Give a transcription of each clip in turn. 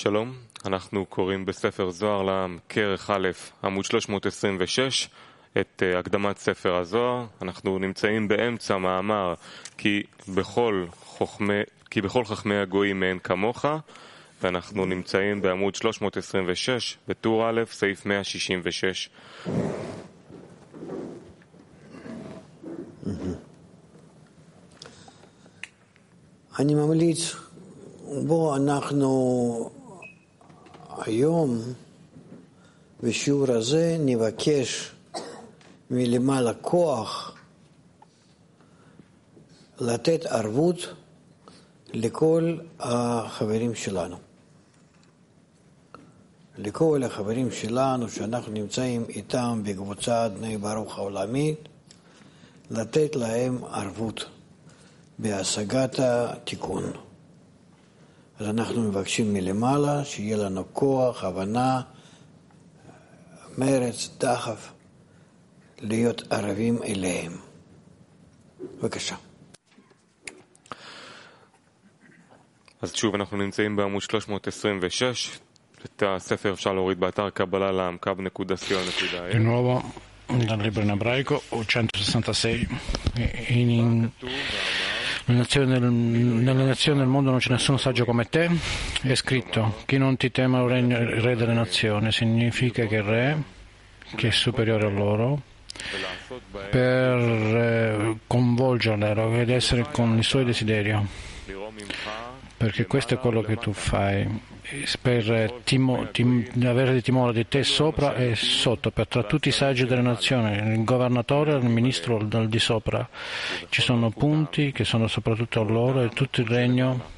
שלום, אנחנו קוראים בספר זוהר לעם, כרך א', עמוד 326, את uh, הקדמת ספר הזוהר. אנחנו נמצאים באמצע מאמר כי בכל חוכמי, כי בכל חכמי הגויים אין כמוך, ואנחנו נמצאים בעמוד 326, בטור א', סעיף 166. אני ממליץ, בואו אנחנו היום בשיעור הזה נבקש מלמעלה כוח לתת ערבות לכל החברים שלנו. לכל החברים שלנו שאנחנו נמצאים איתם בקבוצת בני ברוך העולמית, לתת להם ערבות בהשגת התיקון. אז אנחנו מבקשים מלמעלה שיהיה לנו כוח, הבנה, מרץ, דחף, להיות ערבים אליהם. בבקשה. אז שוב, אנחנו נמצאים בעמוד 326. את הספר אפשר להוריד באתר קבלה לעמקב.co.il. Di nuovo dal libro in ebraico 166 in, in, nelle, nazioni del, nelle nazioni del mondo non c'è nessuno saggio come te. È scritto chi non ti teme è il re delle nazioni significa che il re che è superiore a loro per eh, convolgerlo ed essere con il suo desiderio perché questo è quello che tu fai per eh, timo- tim- avere timore di te sopra e sotto, per tra tutti i saggi delle nazioni, il governatore il ministro dal di sopra. Ci sono punti che sono soprattutto loro e tutto il regno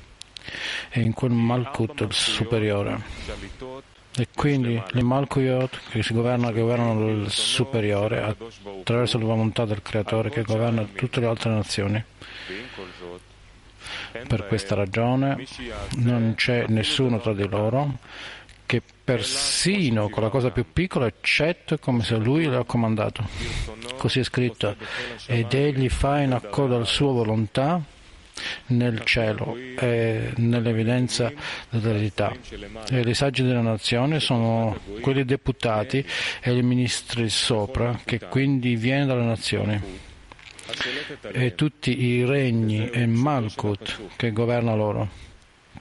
è in quel Malkut il superiore. E quindi le Malkuyot che si governano, che governano il superiore attraverso la volontà del creatore che governa tutte le altre nazioni. Per questa ragione non c'è nessuno tra di loro che persino con la cosa più piccola accetta come se lui le ha comandato. Così è scritto, ed egli fa in accordo alla sua volontà nel cielo e nell'evidenza dell'eredità. E i saggi della nazione sono quelli deputati e i ministri sopra, che quindi viene dalle nazioni e tutti i regni e Malkut che governa loro.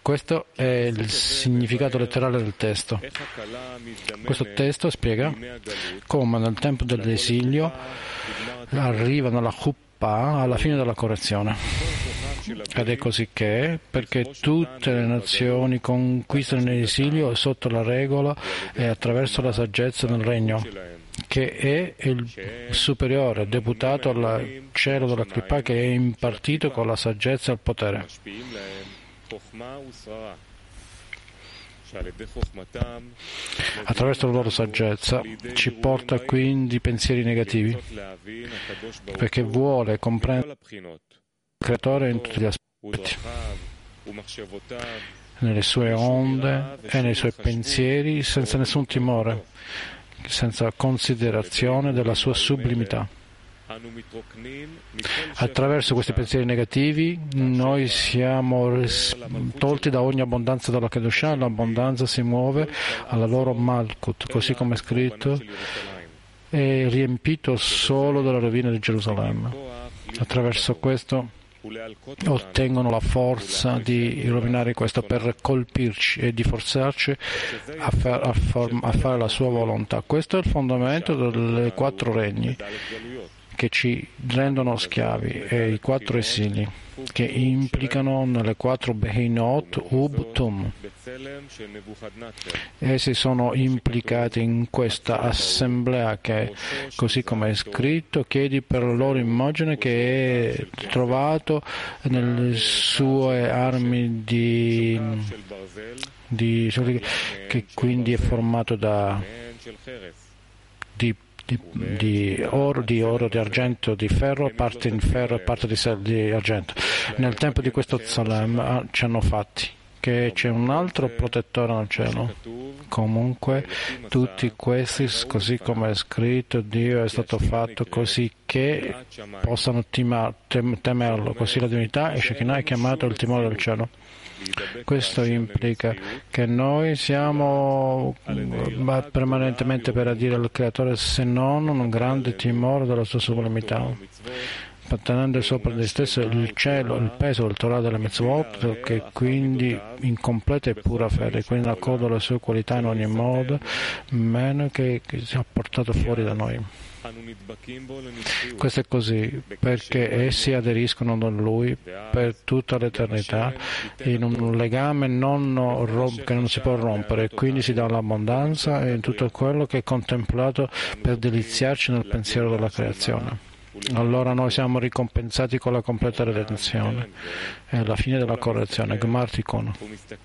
Questo è il significato letterale del testo. Questo testo spiega come nel tempo dell'esilio arrivano la Chuppa alla fine della correzione. Ed è così che, perché tutte le nazioni conquistano l'esilio sotto la regola e attraverso la saggezza del regno che è il superiore deputato al cielo della Kripa che è impartito con la saggezza e il potere. Attraverso la loro saggezza ci porta quindi pensieri negativi, perché vuole comprendere il creatore in tutti gli aspetti, nelle sue onde e nei suoi pensieri senza nessun timore senza considerazione della sua sublimità. Attraverso questi pensieri negativi noi siamo tolti da ogni abbondanza della Kedushah, l'abbondanza si muove alla loro Malkut, così come è scritto, è riempito solo dalla rovina di Gerusalemme. Attraverso questo ottengono la forza di rovinare questo per colpirci e di forzarci a, far, a, form, a fare la sua volontà. Questo è il fondamento dei quattro regni che ci rendono schiavi e i quattro esili che implicano nelle quattro Behinot Ub Tum. Essi sono implicati in questa assemblea che, così come è scritto, chiedi per la loro immagine che è trovato nelle sue armi di, di che quindi è formato da di di, di, oro, di oro, di argento, di ferro, parte in ferro e parte di, di argento. Nel tempo di questo Salem ci hanno fatti che c'è un altro protettore nel cielo. Comunque, tutti questi, così come è scritto, Dio è stato fatto così che possano temerlo. Così la divinità e Shekinah è chiamato il timore del cielo. Questo implica che noi siamo permanentemente per adire al Creatore se non un grande timore della sua sublimità tenendo sopra di stesso il cielo, il peso del Torah delle mitzvot, che quindi in completa e pura fede, quindi in accordo alle sue qualità in ogni modo, meno che, che sia portato fuori da noi. Questo è così perché essi aderiscono a Lui per tutta l'eternità in un legame non rom- che non si può rompere, quindi si dà l'abbondanza in tutto quello che è contemplato per deliziarci nel pensiero della creazione allora noi siamo ricompensati con la completa redenzione e la fine della correzione, Gmartikon.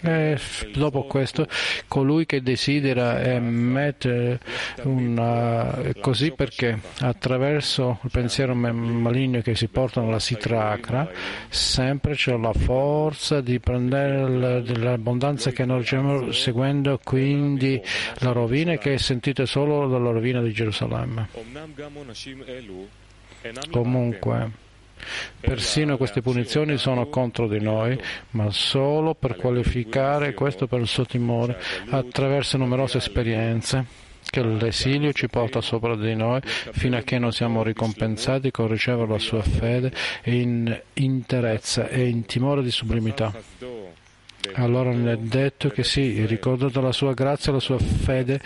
E dopo questo, colui che desidera emettere una, così perché attraverso il pensiero maligno che si porta nella sitra acra, sempre c'è la forza di prendere l'abbondanza che noi riceviamo seguendo quindi la rovina che è sentita solo dalla rovina di Gerusalemme. Comunque, persino queste punizioni sono contro di noi, ma solo per qualificare questo per il suo timore attraverso numerose esperienze che l'esilio ci porta sopra di noi fino a che non siamo ricompensati con ricevere la sua fede in interezza e in timore di sublimità. Allora ne è detto che sì, ricordate la sua grazia e la sua fede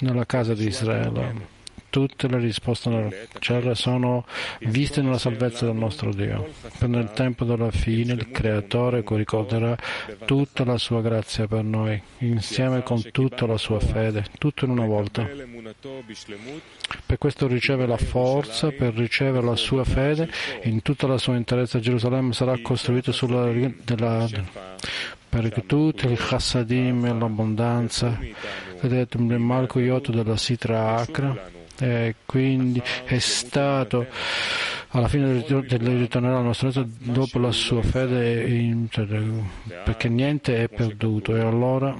nella casa di Israele tutte le risposte nel cielo sono viste nella salvezza del nostro Dio. Per nel tempo della fine il Creatore ricorderà tutta la sua grazia per noi, insieme con tutta la sua fede, tutto in una volta. Per questo riceve la forza per ricevere la sua fede in tutta la sua interezza. Gerusalemme sarà costruita sulla della, perché tutti i chassadim e l'abbondanza, vedete il Malco Iotto della Sitra Acra, e quindi è stato alla fine ritornerà al nostro Dio dopo la sua fede cioè, perché niente è perduto. E allora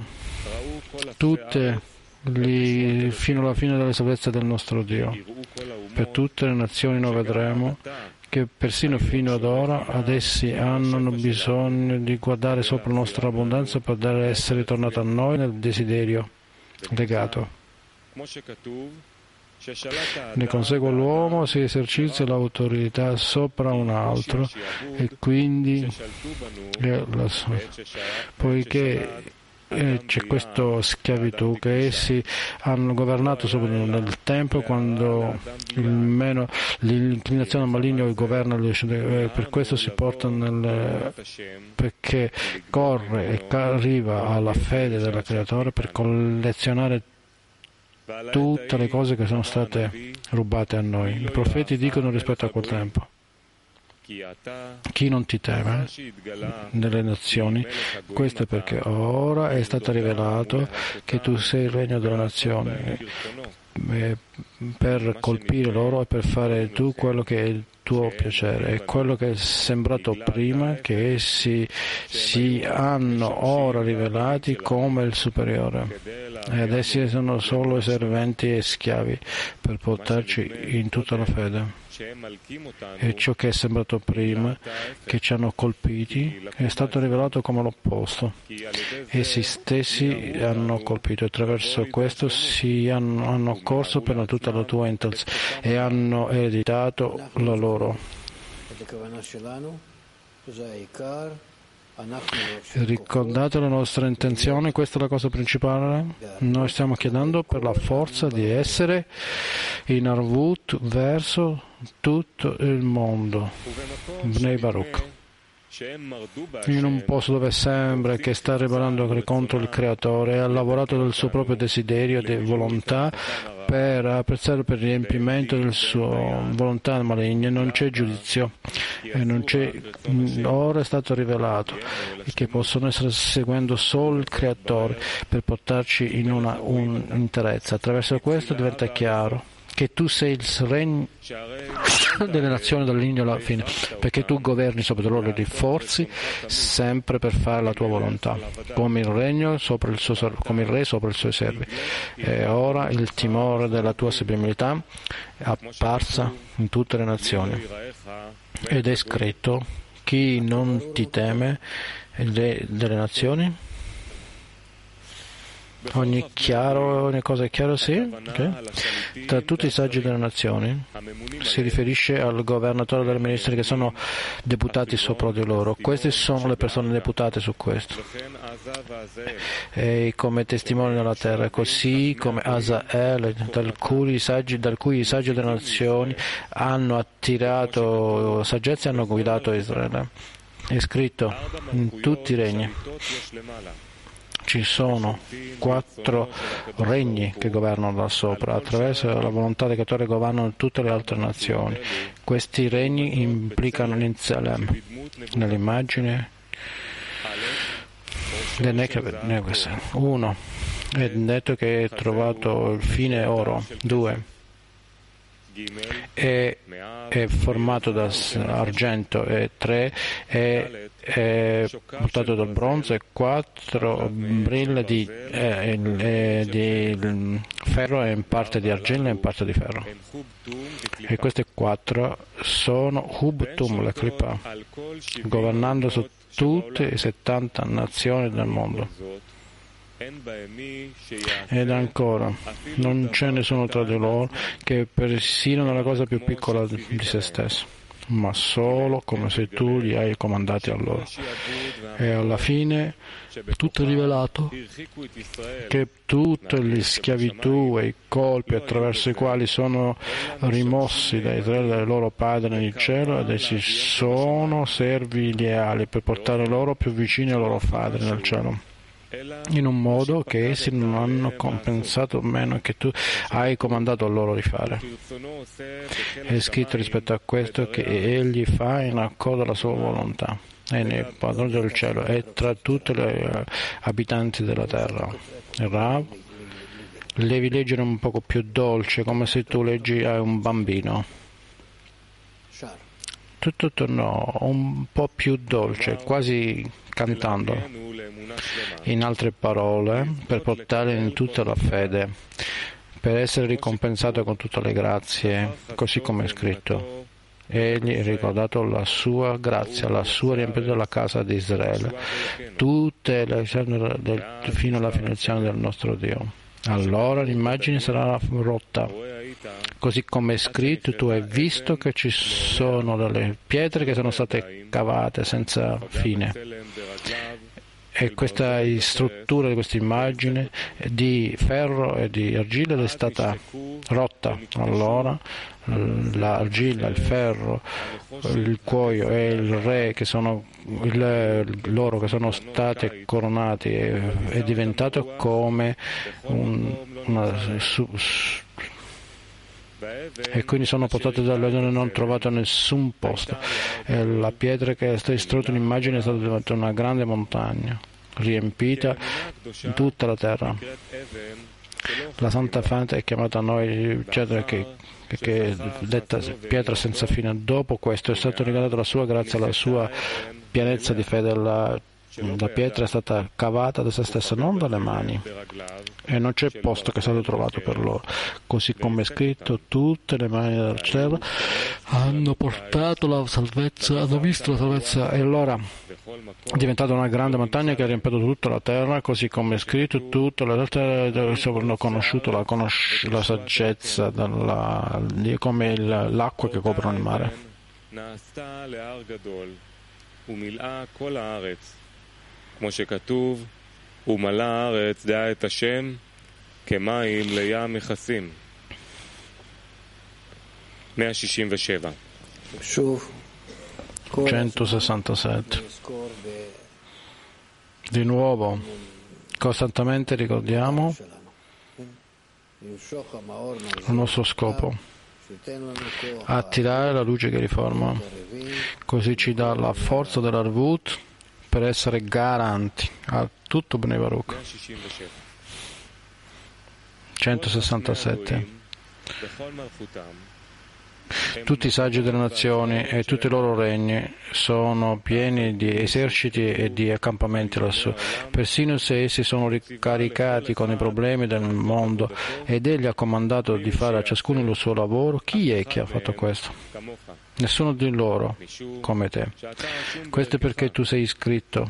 tutte lì, fino alla fine della salvezza del nostro Dio per tutte le nazioni noi vedremo che persino fino ad ora ad essi hanno bisogno di guardare sopra la nostra abbondanza per essere tornato a noi nel desiderio legato ne consegue l'uomo si esercizia l'autorità sopra un altro e quindi poiché eh, c'è questa schiavitù che essi hanno governato nel tempo quando meno, l'inclinazione maligna governa eh, per questo si porta nel, perché corre e arriva alla fede del creatore per collezionare tutte le cose che sono state rubate a noi. I profeti dicono rispetto a quel tempo. Chi non ti teme nelle nazioni, questo è perché ora è stato rivelato che tu sei il regno delle nazioni eh, per colpire loro e per fare tu quello che è il tuo piacere. È quello che è sembrato prima che essi si hanno ora rivelati come il superiore. Ed essi sono solo serventi e schiavi per portarci in tutta la fede. E ciò che è sembrato prima, che ci hanno colpiti, è stato rivelato come l'opposto. Essi stessi hanno colpito. E attraverso questo si hanno, hanno corso per tutta la tua intelligenza e hanno ereditato la loro. Ricordate la nostra intenzione, questa è la cosa principale. Noi stiamo chiedendo per la forza di essere in Arvut verso tutto il mondo. Bnei Baruch. In un posto dove sembra che sta ribellando contro il Creatore e ha lavorato del suo proprio desiderio di volontà per apprezzare per il riempimento della sua volontà maligna, non c'è giudizio e non c'è, ora è stato rivelato che possono essere seguendo solo il Creatore per portarci in una un'interezza. Attraverso questo diventa chiaro che tu sei il regno delle nazioni dall'inizio alla fine, perché tu governi sopra di loro e li forzi sempre per fare la tua volontà, come il regno sopra il suo, come il re sopra i suoi servi. E ora il timore della tua sublimità è apparsa in tutte le nazioni ed è scritto chi non ti teme delle nazioni? Ogni, chiaro, ogni cosa è chiara, sì? Okay. Tra tutti i saggi delle nazioni si riferisce al governatore delle ministri che sono deputati sopra di loro. Queste sono le persone deputate su questo. E come testimoni della terra, così come Asael, dal cui, saggi, cui i saggi delle nazioni hanno attirato saggezza e hanno guidato Israele. È scritto in tutti i regni ci sono quattro regni che governano da sopra, attraverso la volontà del creatore governano tutte le altre nazioni. Questi regni implicano l'Inzelem nell'immagine del Nekeves. Uno, è detto che è trovato il fine oro. Due, è, formato da argento e tre è, è portato dal bronzo e quattro brille di, eh, di ferro e in parte di argilla e in parte di ferro. E queste quattro sono Hubtum, la Kripa, governando su tutte le 70 nazioni del mondo. Ed ancora, non c'è nessuno tra di loro che persino nella cosa più piccola di se stesso, ma solo come se tu li hai comandati a loro. E alla fine tutto è rivelato che tutte le schiavitù e i colpi attraverso i quali sono rimossi da Israele dai loro padri nel cielo ed essi sono servi leali per portare loro più vicini ai loro padri nel cielo in un modo che essi non hanno compensato meno che tu hai comandato loro di fare. È scritto rispetto a questo che egli fa in accordo alla sua volontà è nel padrone del cielo e tra tutti gli abitanti della terra. Rav, devi leggere un poco più dolce, come se tu leggi a un bambino. Tutto no, un po' più dolce, quasi cantando in altre parole, per portare in tutta la fede, per essere ricompensato con tutte le grazie, così come è scritto. Egli ha ricordato la sua grazia, la sua riempita la casa di Israele, tutte le fino alla finalizzazione del nostro Dio. Allora l'immagine sarà rotta. Così come è scritto, tu hai visto che ci sono delle pietre che sono state cavate senza fine e questa struttura questa immagine di ferro e di argilla è stata rotta. Allora l'argilla, il ferro, il cuoio e il re che sono il, loro che sono stati coronati è, è diventato come un, una su, e quindi sono portate dal leone e non trovato nessun posto. La pietra che è stata distrutta in immagine è stata diventata una grande montagna riempita tutta la terra. La Santa Fante è chiamata a noi pietra che, che è detta pietra senza fine. Dopo questo è stato regalato la sua grazia, la sua pienezza di fede, la la pietra è stata cavata da se stessa, non dalle mani, e non c'è posto che è stato trovato per loro. Così come è scritto, tutte le mani del cielo hanno portato la salvezza, hanno visto la salvezza, e allora è diventata una grande montagna che ha riempito tutta la terra, così come è scritto, tutte le altre hanno conosciuto la, conosc- la saggezza, dalla, come il, l'acqua che copre il mare. כמו שכתוב, ומלא הארץ דעה את השם כמים לים מכסים. 167. 167. Di nuovo, costantemente ricordiamo il nostro scopo, attirare la luce che riforma, così ci dà la forza dell'Arvut per essere garanti a tutto Bnei Baruch. 167. Tutti i saggi delle nazioni e tutti i loro regni sono pieni di eserciti e di accampamenti lassù. Persino se essi sono ricaricati con i problemi del mondo ed egli ha comandato di fare a ciascuno il suo lavoro, chi è che ha fatto questo? Nessuno di loro come te. Questo è perché tu sei iscritto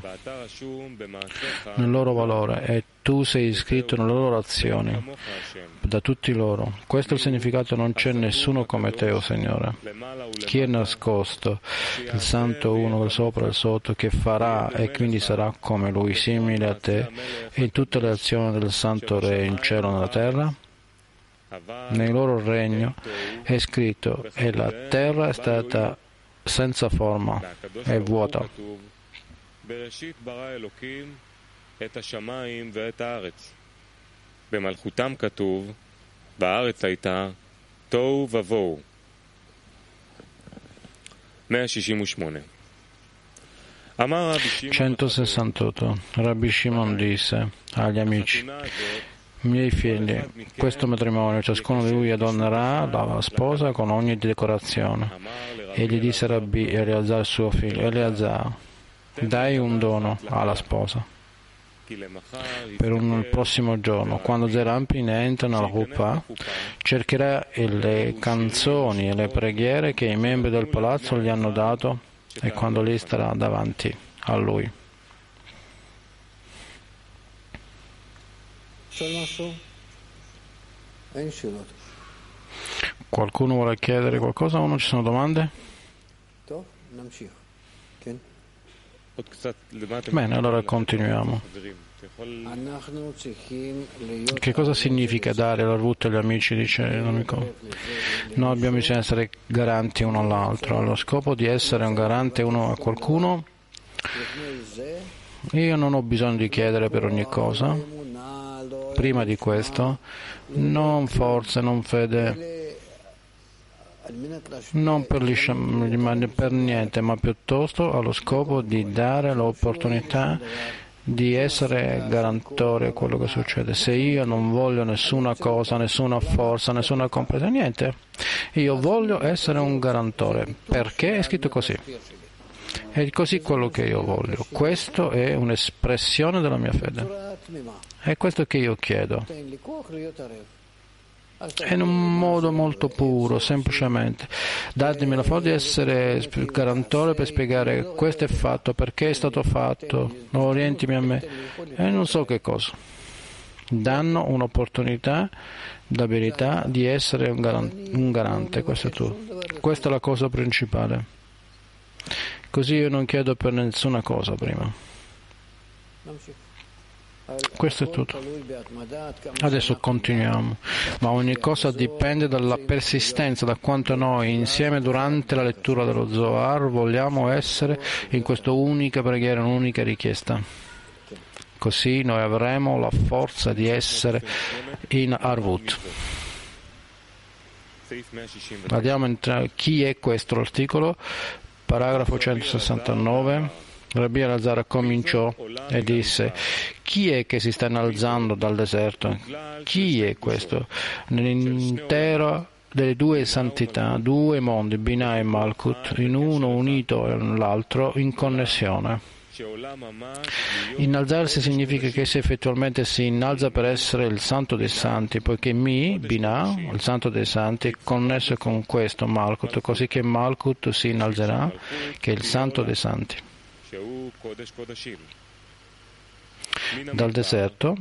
nel loro valore e tu sei iscritto nelle loro azioni da tutti loro. Questo è il significato, non c'è nessuno come te, o oh Signore. Chi è nascosto, il Santo uno, il sopra e il sotto, che farà e quindi sarà come Lui, simile a te, in tutte le azioni del Santo Re in cielo e nella terra? nel loro regno è scritto e la terra è stata senza forma e vuota. במלכותם כתוב, בארץ הייתה תוהו ובוהו. 168 168. Rabbi Shimon disse agli amici, miei figli, questo matrimonio, ciascuno di lui adornerà la sposa con ogni decorazione. E gli disse Rabbi Eleazar suo figlio, Eleazar, dai un dono alla sposa. Per un prossimo giorno, quando Zerampin entra nella Rupa, cercherà le canzoni e le preghiere che i membri del palazzo gli hanno dato e quando lei starà davanti a lui. Qualcuno vuole chiedere qualcosa o non ci sono domande? Bene, allora continuiamo. Che cosa significa dare la ruta agli amici, dice l'amico? Noi abbiamo bisogno di essere garanti uno all'altro. Lo scopo di essere un garante uno a qualcuno, io non ho bisogno di chiedere per ogni cosa, prima di questo, non forza, non fede, non per, per niente, ma piuttosto allo scopo di dare l'opportunità di essere garantore a quello che succede. Se io non voglio nessuna cosa, nessuna forza, nessuna comprensione, niente, io voglio essere un garantore. Perché è scritto così? È così quello che io voglio. Questo è un'espressione della mia fede. È questo che io chiedo. in un modo molto puro, semplicemente. Datemi la forza di essere garantore per spiegare questo è fatto, perché è stato fatto, orientimi a me. E non so che cosa. Danno un'opportunità, l'abilità di essere un, garante, un garante questo è tutto. Questa è la cosa principale. Così io non chiedo per nessuna cosa prima. Questo è tutto. Adesso continuiamo, ma ogni cosa dipende dalla persistenza, da quanto noi insieme durante la lettura dello Zohar vogliamo essere in questa unica preghiera, un'unica richiesta. Così noi avremo la forza di essere in Arvut. Vediamo chi è questo l'articolo, paragrafo 169. Rabbi Elazar cominciò e disse, chi è che si sta innalzando dal deserto? Chi è questo? Nell'intero delle due santità, due mondi, Binah e Malkut, in uno unito nell'altro in connessione. Innalzarsi significa che se effettualmente si innalza per essere il santo dei santi, poiché Mi, Binah, il santo dei santi, è connesso con questo Malkut, così che Malkut si innalzerà, che è il santo dei santi dal deserto,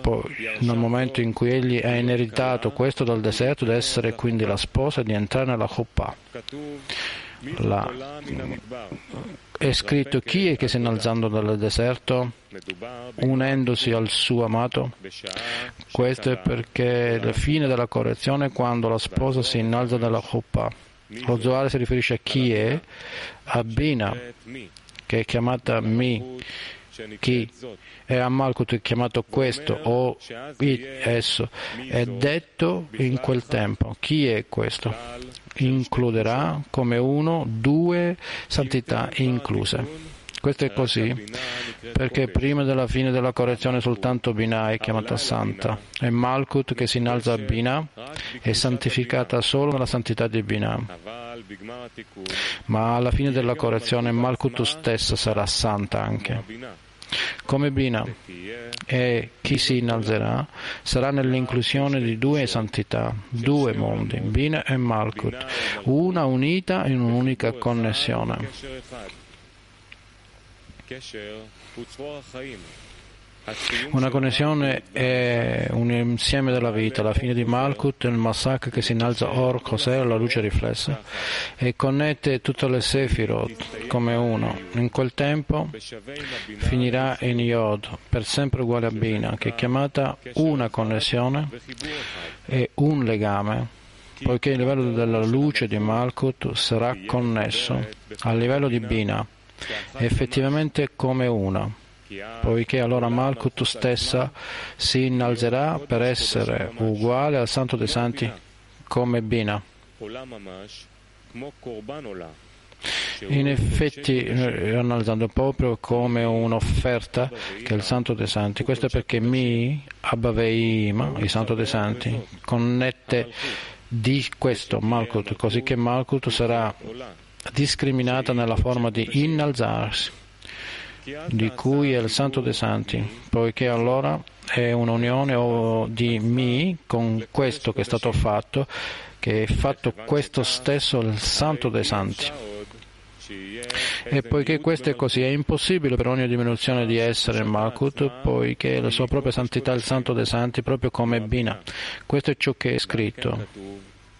poi nel momento in cui egli ha ineritato questo dal deserto, di essere quindi la sposa e di entrare nella Choppa. La, è scritto chi è che si è innalzando dal deserto unendosi al suo amato? Questo è perché la fine della correzione è quando la sposa si innalza dalla Choppa. Lo Zohar si riferisce a chi è, a Bina, che è chiamata Mi, chi è a Malkut è chiamato questo o esso, è detto in quel tempo. Chi è questo? Includerà come uno due santità incluse. Questo è così perché prima della fine della correzione soltanto Binah è chiamata santa e Malkut che si innalza a Binah è santificata solo nella santità di Binah. Ma alla fine della correzione Malkut stessa sarà santa anche. Come Bina e chi si innalzerà sarà nell'inclusione di due santità, due mondi, Bina e Malkut, una unita in un'unica connessione. Una connessione è un insieme della vita, la fine di Malkut, il Masak che si innalza Or, cos'è la luce riflessa, e connette tutte le Sefirot come uno. In quel tempo finirà in Yod, per sempre uguale a Bina, che è chiamata una connessione e un legame, poiché il livello della luce di Malkut sarà connesso al livello di Bina, effettivamente come una poiché allora Malkut stessa si innalzerà per essere uguale al Santo dei Santi come Bina. In effetti, eh, analizzando proprio come un'offerta che è il Santo dei Santi, questo è perché Mi, Abbaveima, il Santo dei Santi, connette di questo Malkut, così che Malkut sarà discriminata nella forma di innalzarsi di cui è il Santo dei Santi, poiché allora è un'unione di mi con questo che è stato fatto, che è fatto questo stesso il Santo dei Santi. E poiché questo è così, è impossibile per ogni diminuzione di essere Malkut, poiché la sua propria santità è il Santo dei Santi, proprio come Bina. Questo è ciò che è scritto.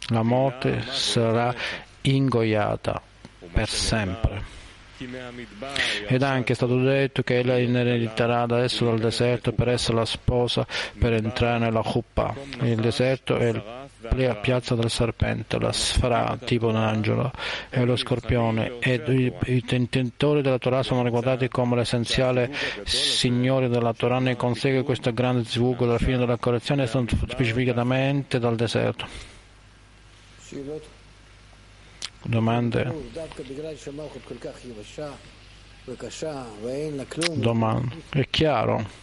La morte sarà ingoiata per sempre. Ed è anche stato detto che ella inerediterà adesso dal deserto per essere la sposa per entrare nella Chuppa. Il deserto è la piazza del serpente, la sfera tipo un angelo. E lo scorpione. Ed i, i intentori della Torah sono riguardati come l'essenziale signore della Torah. Ne consegue questo grande svugo della fine della correzione sono specificatamente dal deserto domande? Domande. È chiaro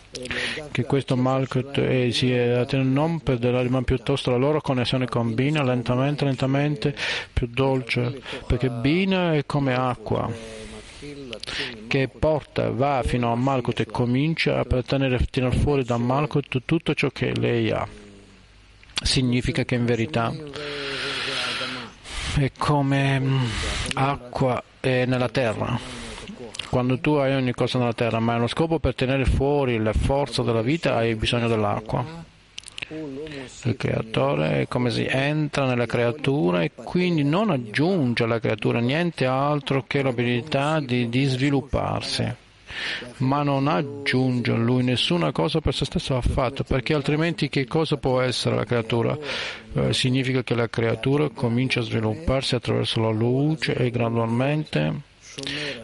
che questo Malkut è, si è non perderà ma piuttosto la loro connessione con Bina lentamente lentamente più dolce perché Bina è come acqua che porta, va fino a Malkut e comincia a tenere fuori da Malkut tutto ciò che lei ha. Significa che in verità è come mm, acqua nella terra. Quando tu hai ogni cosa nella terra, ma è uno scopo per tenere fuori la forza della vita, hai bisogno dell'acqua. Il creatore è come si entra nella creatura e quindi non aggiunge alla creatura niente altro che l'abilità di, di svilupparsi ma non aggiunge a lui nessuna cosa per se stesso affatto, perché altrimenti che cosa può essere la creatura? Eh, significa che la creatura comincia a svilupparsi attraverso la luce e gradualmente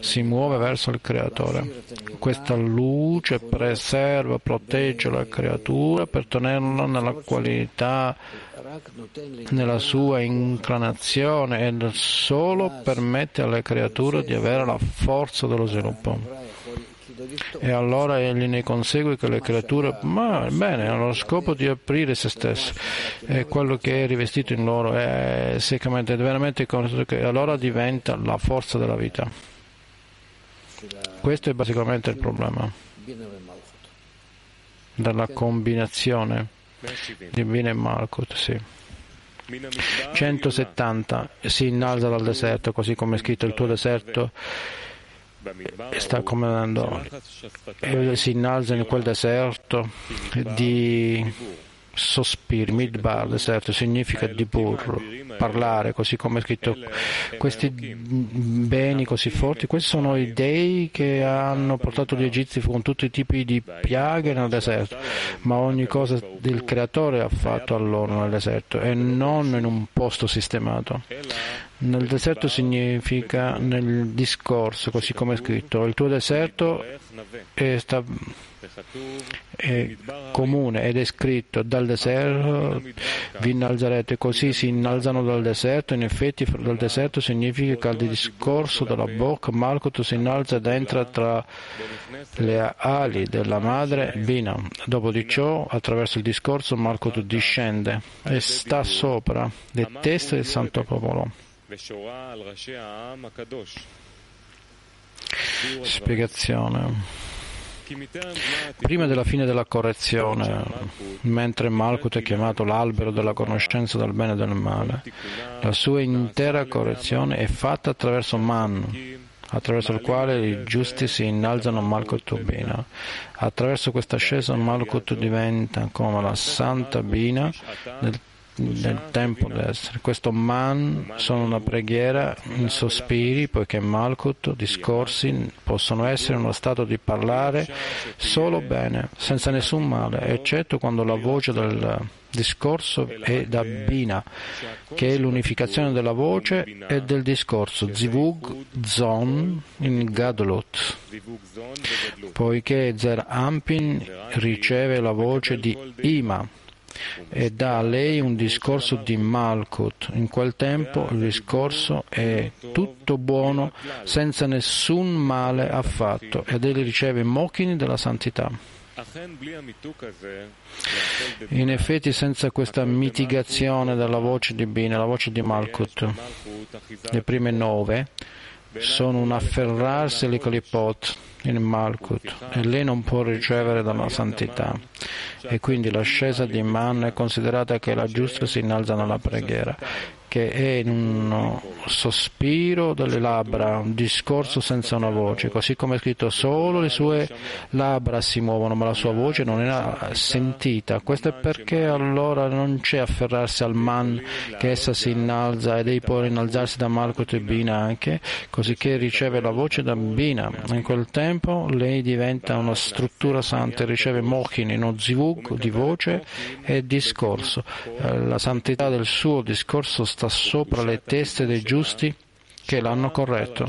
si muove verso il creatore. Questa luce preserva, protegge la creatura per tenerla nella qualità, nella sua inclinazione e solo permette alla creatura di avere la forza dello sviluppo. E allora egli ne consegue che le creature, ma bene, hanno lo scopo di aprire se stesso, e quello che è rivestito in loro è seccamente, veramente allora diventa la forza della vita. Questo è basicamente il problema della combinazione di Bina e Malkut, sì. 170 si innalza dal deserto, così come è scritto il tuo deserto sta comandando. Si innalza in quel deserto di sospiri, midbar, deserto, significa dibur, parlare, così come è scritto. Questi beni così forti, questi sono i dei che hanno portato gli egizi con tutti i tipi di piaghe nel deserto, ma ogni cosa il creatore ha fatto a loro nel deserto e non in un posto sistemato. Nel deserto significa nel discorso, così come è scritto. Il tuo deserto è, sta, è comune ed è scritto dal deserto vi innalzerete, così si innalzano dal deserto. In effetti dal deserto significa che il discorso della bocca Malkut si innalza ed entra tra le ali della madre Bina. Dopo di ciò, attraverso il discorso, Malkut discende e sta sopra le teste del santo popolo. Spiegazione. Prima della fine della correzione, mentre Malkut è chiamato l'albero della conoscenza del bene e del male, la sua intera correzione è fatta attraverso Man, attraverso il quale i giusti si innalzano Malkut Bina. Attraverso questa ascesa Malkut diventa come la santa Bina del del tempo d'essere. Questo man sono una preghiera in sospiri, poiché Malkut, discorsi, possono essere uno stato di parlare solo bene, senza nessun male, eccetto quando la voce del discorso è da Bina, che è l'unificazione della voce e del discorso, Zivug Zon in Gadlut, poiché Zer Ampin riceve la voce di Ima e dà a lei un discorso di Malkut. In quel tempo il discorso è tutto buono, senza nessun male affatto, ed egli riceve mochini della santità. In effetti, senza questa mitigazione della voce di Bina, la voce di Malkut, le prime nove, sono un afferrarsi all'Ikolipot in Malkut e lei non può ricevere dalla santità. E quindi l'ascesa di Man è considerata che la giusta si innalza nella preghiera che è in un sospiro delle labbra, un discorso senza una voce, così come è scritto solo le sue labbra si muovono, ma la sua voce non era sentita. Questo è perché allora non c'è afferrarsi al man che essa si innalza ed ei può innalzarsi da Malkut e Bina anche, così che riceve la voce da Bina. In quel tempo lei diventa una struttura santa e riceve Mochini, uno zivug di voce e discorso. Eh, la santità del suo discorso sta sopra le teste dei giusti che l'hanno corretto.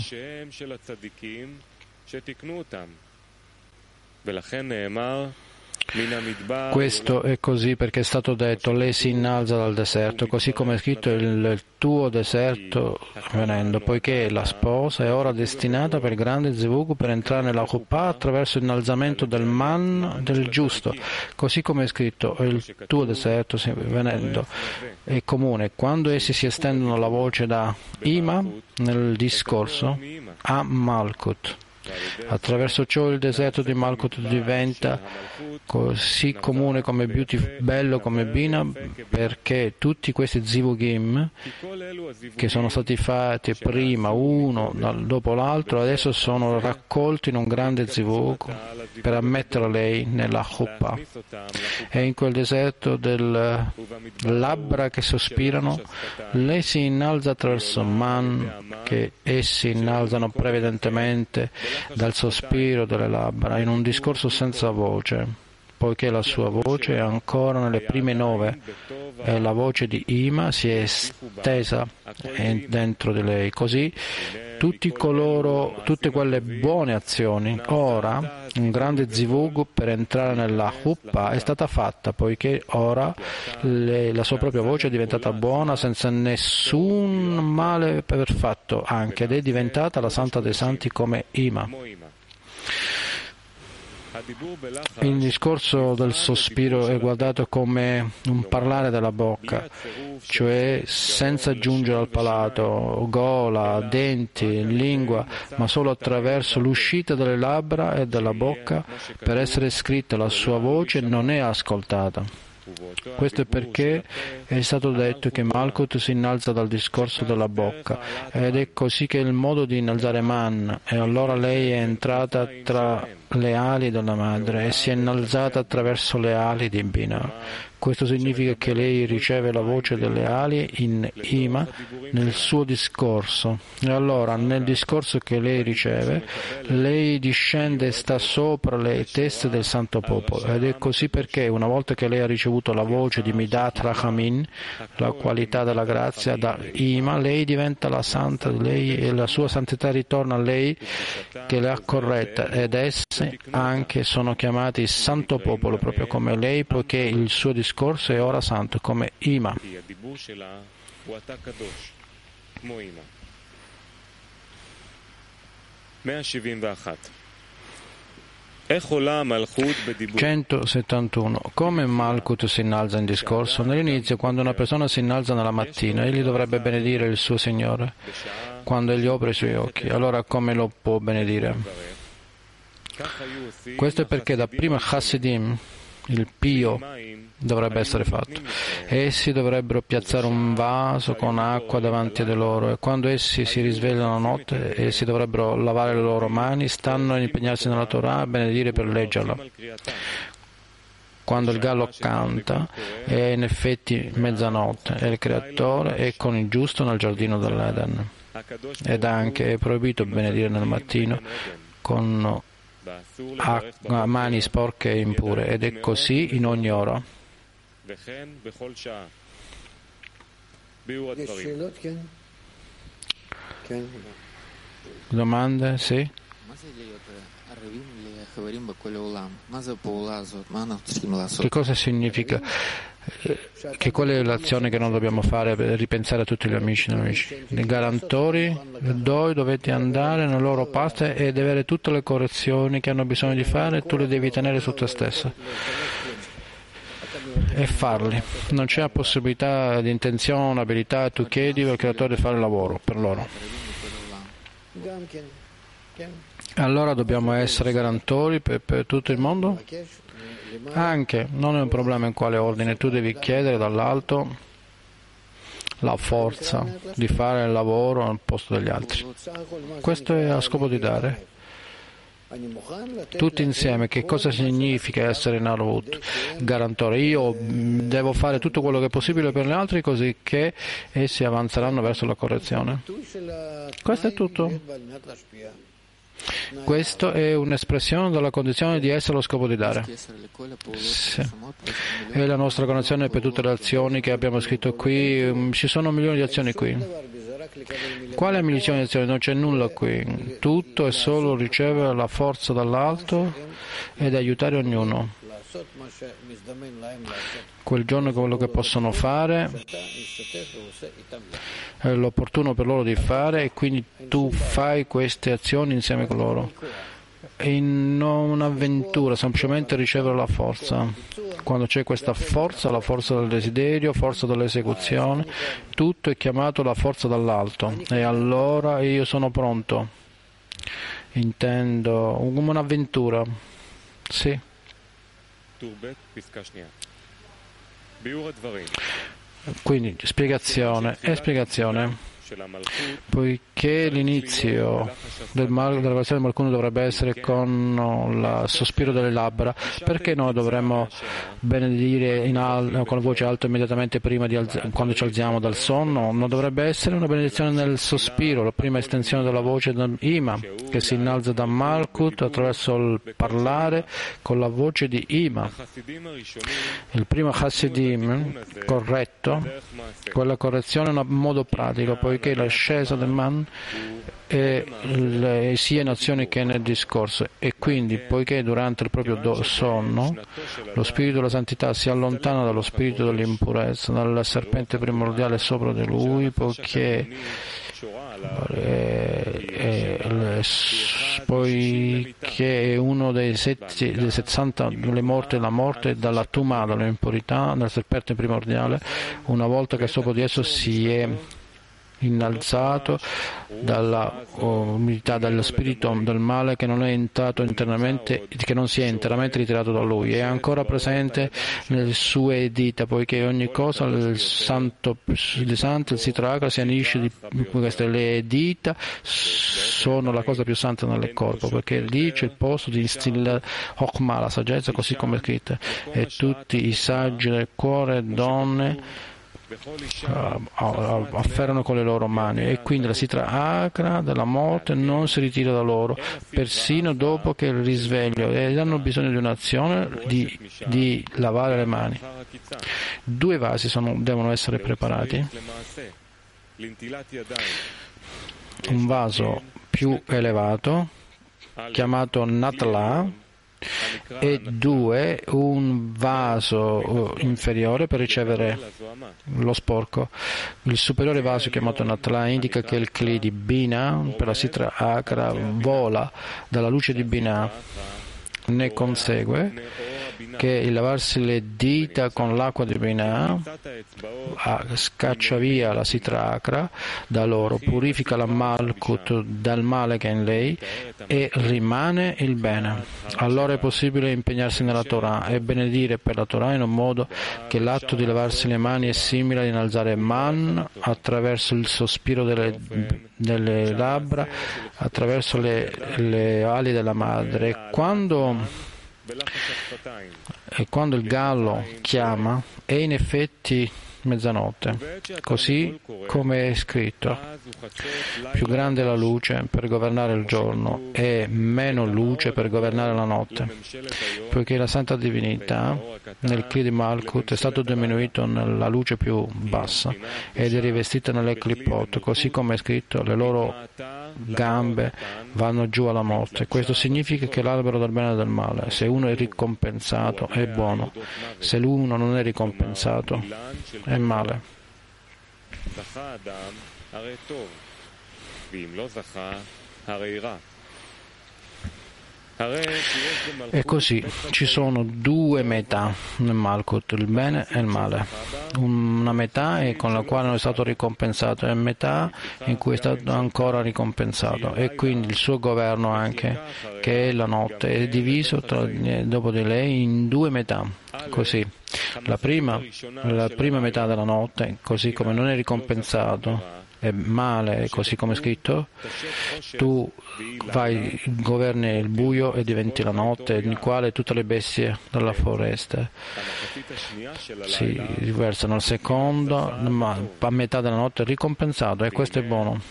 Questo è così perché è stato detto, lei si innalza dal deserto, così come è scritto il, tuo deserto venendo, poiché la sposa è ora destinata per il grande Zevug per entrare nella Chuppah attraverso l'innalzamento del man del giusto, così come è scritto il tuo deserto venendo è comune. Quando essi si estendono la voce da Ima nel discorso a Malkut. Attraverso ciò il deserto di Malkut diventa così comune come beauty, bello come Bina, perché tutti questi zivugim che sono stati fatti prima uno dopo l'altro adesso sono raccolti in un grande zivug per ammettere lei nella Chuppa. E in quel deserto del labbra che sospirano, lei si innalza attraverso man che essi innalzano prevedentemente dal sospiro delle labbra in un discorso senza voce poiché la sua voce è ancora nelle prime nove e la voce di Ima si è estesa dentro di lei. Così coloro, tutte quelle buone azioni, ora un grande zivug per entrare nella huppa è stata fatta, poiché ora le, la sua propria voce è diventata buona senza nessun male per fatto anche ed è diventata la santa dei santi come Ima. Il discorso del sospiro è guardato come un parlare della bocca, cioè senza giungere al palato, gola, denti, lingua, ma solo attraverso l'uscita delle labbra e della bocca per essere scritta la sua voce non è ascoltata. Questo è perché è stato detto che Malkut si innalza dal discorso della bocca ed è così che è il modo di innalzare Man e allora lei è entrata tra le ali della madre e si è innalzata attraverso le ali di Bina. Questo significa che lei riceve la voce delle ali in Ima nel suo discorso. E allora, nel discorso che lei riceve, lei discende e sta sopra le teste del santo popolo. Ed è così perché una volta che lei ha ricevuto la voce di Midat Rachamin, la qualità della grazia da Ima, lei diventa la santa, lei e la sua santità ritorna a lei che le ha corretta ed esse anche sono chiamati santo popolo proprio come lei poiché il suo discorso discorso è ora santo come Ima. 171. Come Malkut si innalza in discorso? Nell'inizio, quando una persona si innalza nella mattina, egli dovrebbe benedire il suo Signore quando egli opera i suoi occhi. Allora come lo può benedire? Questo è perché da prima Hasidim il pio dovrebbe essere fatto. Essi dovrebbero piazzare un vaso con acqua davanti a loro e quando essi si risvegliano la notte, essi dovrebbero lavare le loro mani, stanno a impegnarsi nella Torah, a benedire per leggerla. Quando il gallo canta è in effetti mezzanotte e il creatore è con il giusto nel giardino dell'Eden. Ed anche è proibito benedire nel mattino con mani sporche e impure ed è così in ogni ora. Domande? Sì? Che cosa significa? Che qual è l'azione che non dobbiamo fare per ripensare a tutti gli amici e amici? I garantori, dove dovete andare nella loro parte e avere tutte le correzioni che hanno bisogno di fare, tu le devi tenere su te stesso e farli. Non c'è possibilità di intenzione, abilità, tu chiedi al creatore di fare il lavoro per loro. Allora dobbiamo essere garantori per, per tutto il mondo? Anche, non è un problema in quale ordine, tu devi chiedere dall'alto la forza di fare il lavoro al posto degli altri. Questo è a scopo di dare. Tutti insieme, che cosa significa essere Narvut, garantore? Io devo fare tutto quello che è possibile per gli altri così che essi avanzeranno verso la correzione. Questo è tutto. Questo è un'espressione della condizione di essere lo scopo di dare. Sì. È la nostra condizione per tutte le azioni che abbiamo scritto qui. Ci sono milioni di azioni qui. Quale azioni? Non c'è nulla qui. Tutto è solo ricevere la forza dall'alto ed aiutare ognuno quel giorno quello che possono fare è l'opportuno per loro di fare e quindi tu fai queste azioni insieme con loro. In un'avventura, semplicemente ricevere la forza. Quando c'è questa forza, la forza del desiderio, forza dell'esecuzione, tutto è chiamato la forza dall'alto. E allora io sono pronto. Intendo come un'avventura. Sì. Quindi spiegazione e spiegazione. Poiché l'inizio del mal, della relazione di qualcuno dovrebbe essere con il sospiro delle labbra, perché noi dovremmo benedire al, con la voce alta immediatamente prima di alz- quando ci alziamo dal sonno? Non dovrebbe essere una benedizione nel sospiro, la prima estensione della voce Ima, che si innalza da Malkut attraverso il parlare con la voce di Ima. Il primo Hasidim corretto, quella correzione in modo pratico, poi poiché l'ascesa del man è le, sia in azione che nel discorso. E quindi poiché durante il proprio sonno lo spirito della santità si allontana dallo spirito dell'impurezza, dal serpente primordiale sopra di lui, poiché eh, eh, poiché è uno dei, setti, dei 60 le morte la morte dalla tuma, dall'impurità, dal serpente primordiale, una volta che sopra di esso si è innalzato dalla umiltà, dallo spirito del male che non, che non si è interamente ritirato da lui, è ancora presente nelle sue dita, poiché ogni cosa, il santo, il santo, il sitraga si anisce di queste, le dita sono la cosa più santa nel corpo, perché lì c'è il posto di instillare Hokmah, la saggezza, così come è scritta, e tutti i saggi del cuore, donne, afferrano con le loro mani e quindi la sitra acra della morte non si ritira da loro. Persino dopo che il risveglio ed hanno bisogno di un'azione di, di lavare le mani. Due vasi sono, devono essere preparati. Un vaso più elevato chiamato Natla e due un vaso eh, inferiore per ricevere lo sporco. Il superiore vaso chiamato Natla indica che il Kli di Bina per la Sitra Akra vola dalla luce di Bina, ne consegue che il lavarsi le dita con l'acqua di Binah scaccia via la sitracra da loro, purifica la Malkut dal male che è in lei e rimane il bene. Allora è possibile impegnarsi nella Torah e benedire per la Torah in un modo che l'atto di lavarsi le mani è simile ad innalzare man attraverso il sospiro delle, delle labbra, attraverso le, le ali della madre. Quando e quando il gallo chiama è in effetti mezzanotte, così come è scritto. Più grande è la luce per governare il giorno e meno luce per governare la notte, poiché la santa divinità nel Kli di Malkut è stato diminuito nella luce più bassa ed è rivestita nell'Eklipot, così come è scritto, le loro gambe vanno giù alla morte. Questo significa che l'albero del bene e del male, se uno è ricompensato, è buono, se l'uno non è ricompensato, è male. E così ci sono due metà nel Malkut, il bene e il male. Una metà con la quale non è stato ricompensato e metà in cui è stato ancora ricompensato. E quindi il suo governo anche, che è la notte, è diviso tra, dopo di lei in due metà. Così, la prima, la prima metà della notte, così come non è ricompensato, è male, così come è scritto, tu vai, governi il buio e diventi la notte, nel quale tutte le bestie della foresta si riversano al secondo, ma a metà della notte ricompensato e questo è buono.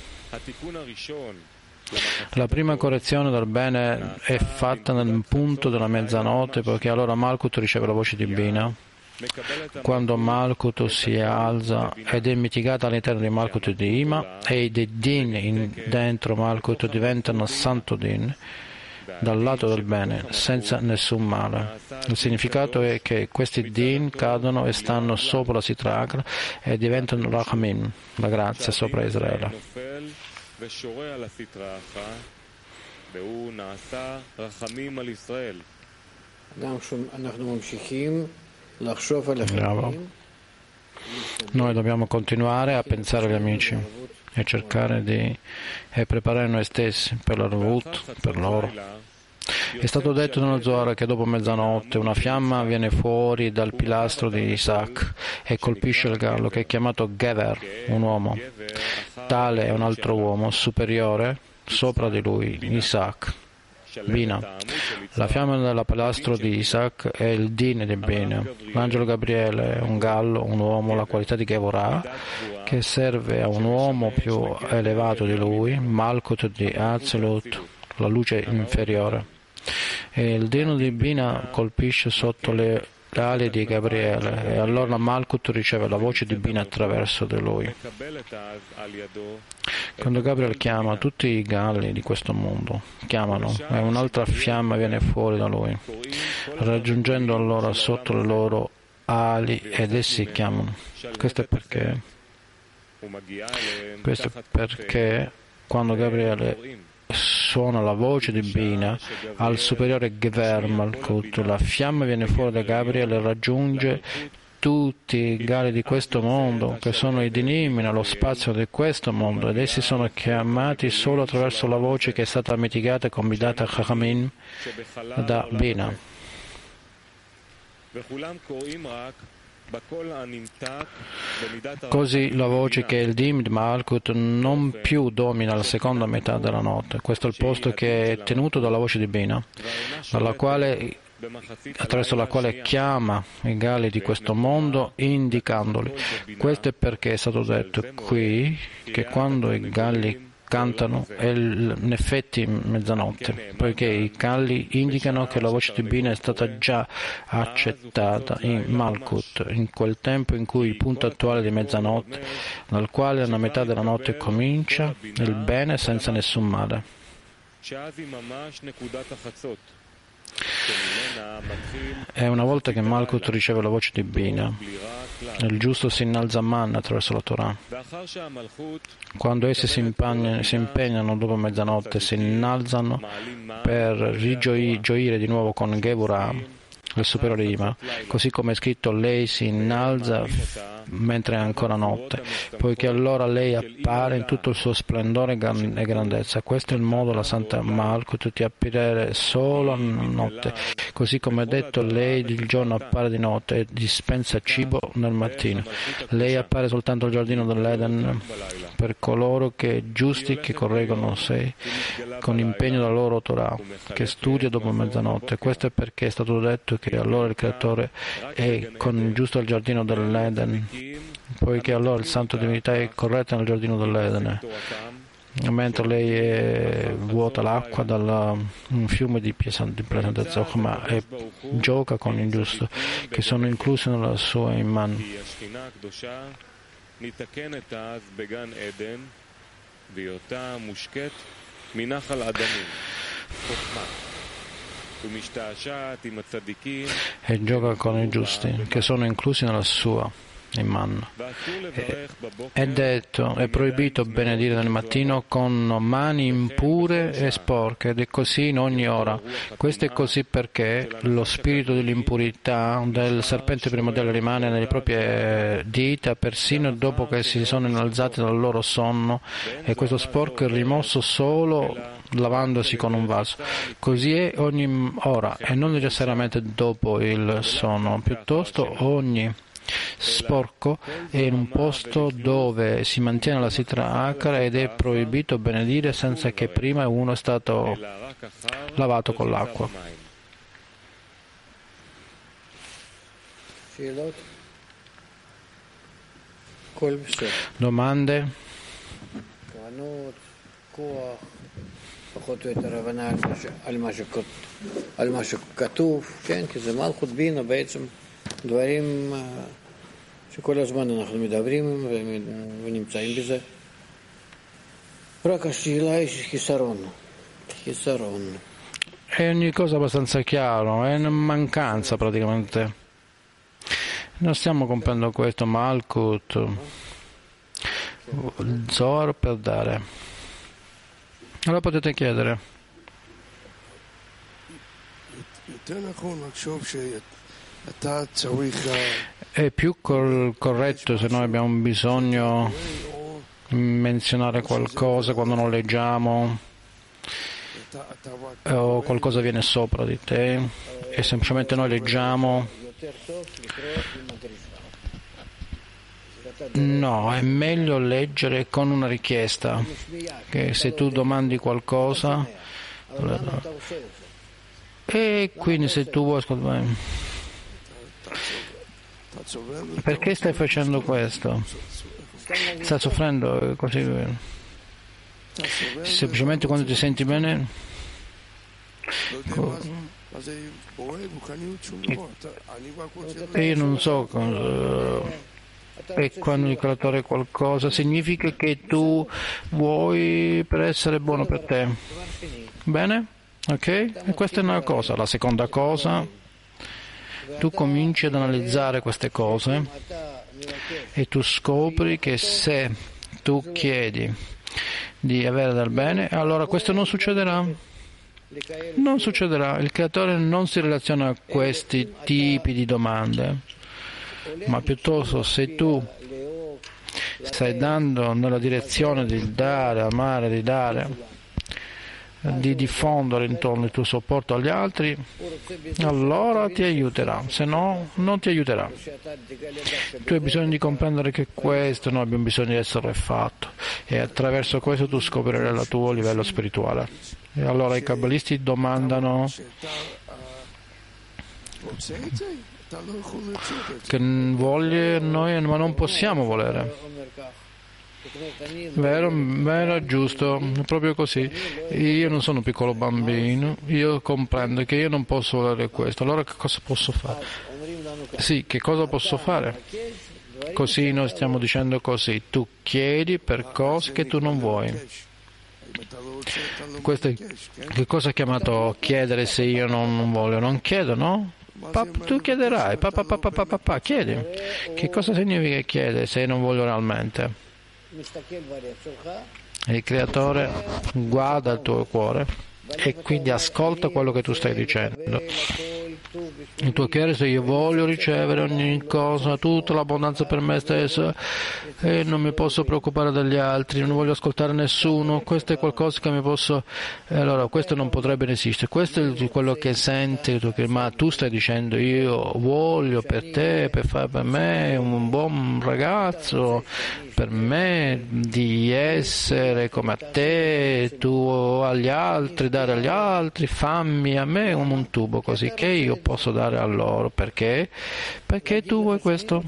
La prima correzione del bene è fatta nel punto della mezzanotte, perché allora Malkut riceve la voce divina quando Malkut si alza ed è mitigata all'interno di Malkut di Ima e i Din in, dentro Malkut diventano Santo Din dal lato del bene, senza nessun male. Il significato è che questi din cadono e stanno sopra la Sitrakra e diventano Rachamim, la grazia sopra Israele. Bravo. Noi dobbiamo continuare a pensare agli amici e cercare di e preparare noi stessi per la Ruvut, per loro. È stato detto nello Zohar che dopo mezzanotte una fiamma viene fuori dal pilastro di Isaac e colpisce il gallo che è chiamato Gever, un uomo. Tale è un altro uomo superiore sopra di lui, Isaac. Bina. La fiamma della pilastro di Isaac è il Din di Bina. L'angelo Gabriele è un gallo, un uomo, la qualità di Gevorah, che serve a un uomo più elevato di lui, Malkut di Azelut, la luce inferiore. E il Dino di Bina colpisce sotto le le ali di Gabriele e allora Malkut riceve la voce di Bina attraverso di lui. Quando Gabriele chiama, tutti i galli di questo mondo chiamano e un'altra fiamma viene fuori da lui, raggiungendo allora sotto le loro ali ed essi chiamano. Questo è perché, questo è perché quando Gabriele suona la voce di Bina al superiore Gver Malkut. La fiamma viene fuori da Gabriele e raggiunge tutti i gali di questo mondo, che sono i dinimi nello spazio di questo mondo, ed essi sono chiamati solo attraverso la voce che è stata mitigata e combinata a Chachamim da Bina. Così la voce che il Dim di Malkut non più domina la seconda metà della notte. Questo è il posto che è tenuto dalla voce di Bina, quale, attraverso la quale chiama i gali di questo mondo indicandoli. Questo è perché è stato detto qui che quando i galli cantano è in effetti mezzanotte, poiché i calli indicano che la voce di Bina è stata già accettata in Malkut, in quel tempo in cui il punto attuale di mezzanotte, dal quale una metà della notte comincia, il bene senza nessun male. E una volta che Malkut riceve la voce di Bina, il giusto si innalza a man attraverso la Torah. Quando essi si impegnano, si impegnano dopo mezzanotte, si innalzano per rigioire di nuovo con Geburah, le superiori Ima, così come è scritto lei si innalza mentre è ancora notte, poiché allora lei appare in tutto il suo splendore e grandezza. Questo è il modo la Santa Malkut di apparire solo a notte, così come è detto lei il giorno appare di notte e dispensa cibo nel mattino. Lei appare soltanto al giardino dell'Eden per coloro che giusti che correggono sé con impegno della loro Torah, che studia dopo mezzanotte. Questo è perché è stato detto che allora il Creatore è con il giusto al giardino dell'Eden poiché allora il santo divinità è corretta nel giardino dell'Edene mentre lei è, vuota l'acqua da un fiume di pesantezza ma e gioca con il giusto che sono inclusi nella sua iman e gioca con i giusti che sono inclusi nella sua Imman. È detto, è proibito benedire nel mattino con mani impure e sporche ed è così in ogni ora. Questo è così perché lo spirito dell'impurità del serpente primordiale rimane nelle proprie dita persino dopo che si sono innalzati dal loro sonno e questo sporco è rimosso solo lavandosi con un vaso. Così è ogni ora e non necessariamente dopo il sonno, piuttosto ogni sporco è in un posto dove si mantiene la sitra acra ed è proibito benedire senza che prima uno è stato lavato con l'acqua. Domande? פחות או יותר הבנה על מה שכתוב, כן? כי זה מלכות בינה בעצם דברים שכל הזמן אנחנו מדברים ונמצאים בזה. רק השאלה היא חיסרון, חיסרון. È ogni cosa abbastanza chiaro, è una mancanza praticamente. Non stiamo comprando questo Malkut, Zohar per dare. Allora potete chiedere. È più col corretto se noi abbiamo bisogno di menzionare qualcosa quando non leggiamo o qualcosa viene sopra di te e semplicemente noi leggiamo. No, è meglio leggere con una richiesta, che se tu domandi qualcosa e quindi se tu vuoi ascoltare perché stai facendo questo? Stai soffrendo così? Semplicemente quando ti senti bene? E io non so cosa. E quando il creatore qualcosa significa che tu vuoi per essere buono per te. Bene? Ok? E questa è una cosa. La seconda cosa tu cominci ad analizzare queste cose e tu scopri che se tu chiedi di avere del bene, allora questo non succederà. Non succederà. Il creatore non si relaziona a questi tipi di domande, ma piuttosto se tu stai dando nella direzione di dare, amare, di dare, di diffondere intorno il tuo supporto agli altri, allora ti aiuterà, se no non ti aiuterà. Tu hai bisogno di comprendere che questo noi abbiamo bisogno di essere fatto e attraverso questo tu scoprirai il tuo livello spirituale. E allora i kabbalisti domandano che voglie noi, ma non possiamo volere. Vero, vero, giusto, proprio così. Io non sono un piccolo bambino, io comprendo che io non posso volere questo, allora che cosa posso fare? Sì, che cosa posso fare? Così noi stiamo dicendo così, tu chiedi per cose che tu non vuoi. Questo è, che cosa è chiamato chiedere se io non, non voglio? Non chiedo, no? Pap, tu chiederai, papà, papà, papà, papà, chiedi. Che cosa significa chiedere se non voglio realmente? Il creatore guarda il tuo cuore e quindi ascolta quello che tu stai dicendo. Il tuo chiaro se io voglio ricevere ogni cosa, tutta l'abbondanza per me stesso e non mi posso preoccupare degli altri, non voglio ascoltare nessuno, questo è qualcosa che mi posso... Allora, questo non potrebbe esistere, questo è quello che senti, ma tu stai dicendo io voglio per te, per fare per me un buon ragazzo, per me di essere come a te, tu agli altri, dare agli altri, fammi a me un tubo così che io posso dare a loro. Perché? Perché tu vuoi questo?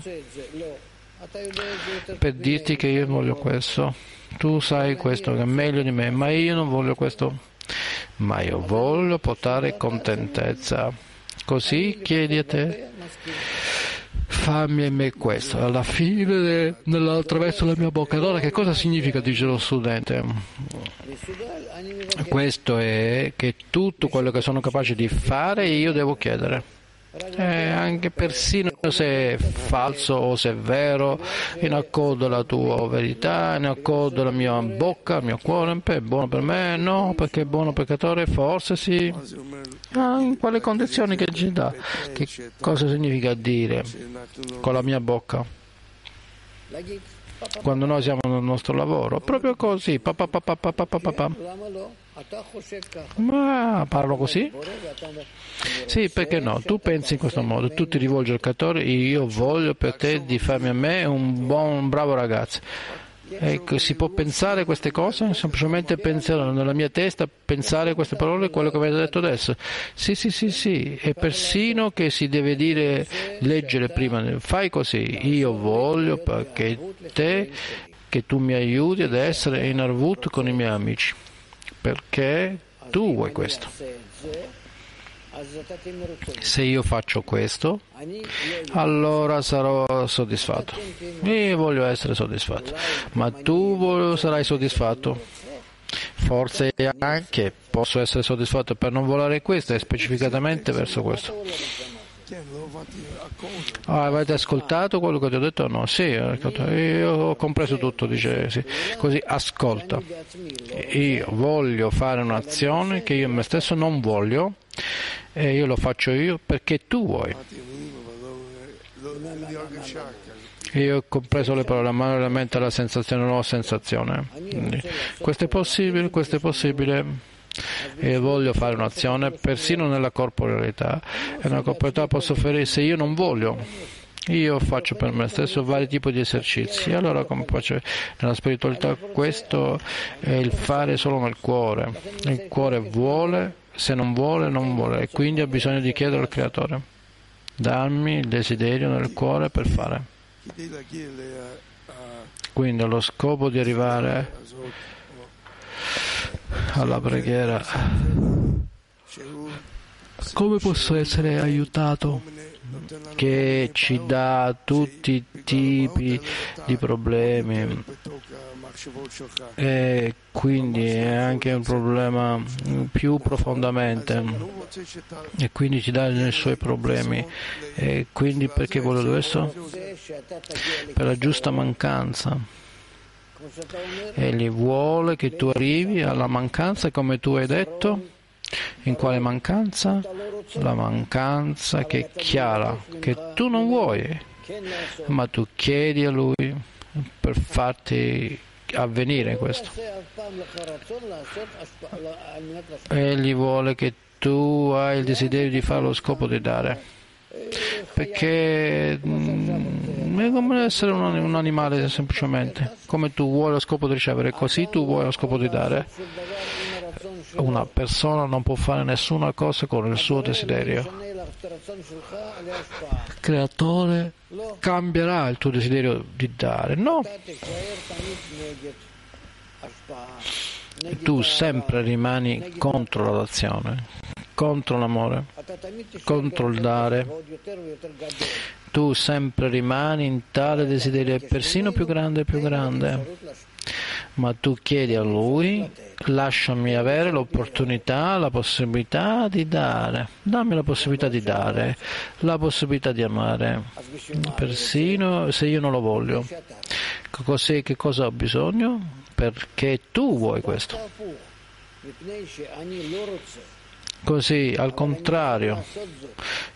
Per dirti che io voglio questo. Tu sai questo che è meglio di me, ma io non voglio questo. Ma io voglio portare contentezza. Così chiedi a te fammi a me questo, alla fine de, attraverso la mia bocca. Allora che cosa significa, dice lo studente? Questo è che tutto quello che sono capace di fare io devo chiedere. Eh, anche persino se è falso o se è vero, in accordo alla tua verità, in accordo alla mia bocca, al mio cuore, è buono per me, no, perché è buono peccatore, forse sì. Ah, in quale condizioni che ci dà? Che cosa significa dire con la mia bocca? Quando noi siamo nel nostro lavoro, proprio così, pa, pa, pa, Ma parlo così? Sì, perché no? Tu pensi in questo modo, tu ti rivolgi al creatore, io voglio per te di farmi a me un buon, un bravo ragazzo. Ecco, si può pensare queste cose? Semplicemente pensare nella mia testa, pensare queste parole, quello che avete detto adesso. Sì, sì, sì, sì, è persino che si deve dire, leggere prima, fai così, io voglio perché te, che tu mi aiuti ad essere in arvut con i miei amici perché tu vuoi questo. Se io faccio questo, allora sarò soddisfatto. Io voglio essere soddisfatto, ma tu sarai soddisfatto. Forse anche posso essere soddisfatto per non volare questo e specificatamente verso questo. Ah, avete ascoltato quello che ti ho detto? No, sì, io ho compreso tutto, dice sì. Così ascolta. Io voglio fare un'azione che io me stesso non voglio e io lo faccio io perché tu vuoi. Io ho compreso le parole, ma veramente la sensazione non ho sensazione. Questo è possibile, questo è possibile e voglio fare un'azione persino nella corporalità e nella corporalità posso fare se io non voglio. Io faccio per me stesso vari tipi di esercizi. Allora come faccio nella spiritualità questo è il fare solo nel cuore. Il cuore vuole se non vuole non vuole. E quindi ha bisogno di chiedere al creatore. Darmi il desiderio nel cuore per fare. Quindi allo scopo di arrivare alla preghiera. Come posso essere aiutato? Che ci dà tutti i tipi di problemi e quindi è anche un problema più profondamente e quindi ci dà i suoi problemi e quindi perché voglio questo? Per la giusta mancanza Egli vuole che tu arrivi alla mancanza come tu hai detto. In quale mancanza? La mancanza che è chiara, che tu non vuoi, ma tu chiedi a Lui per farti avvenire questo. Egli vuole che tu hai il desiderio di fare lo scopo di dare perché è come essere un, un, animale semplicemente. Come tu vuoi lo scopo di ricevere così tu vuoi lo scopo di dare. Una persona non può fare nessuna cosa con il suo desiderio. Il creatore cambierà il tuo desiderio di dare. No. Tu sempre rimani contro l'azione contro l'amore, contro il dare. Tu sempre rimani in tale desiderio, persino più grande e più grande. Ma tu chiedi a Lui, lasciami avere l'opportunità, la possibilità di dare. Dammi la possibilità di dare, la possibilità di amare, persino se io non lo voglio. Così che cosa ho bisogno? Perché tu vuoi questo così, al contrario,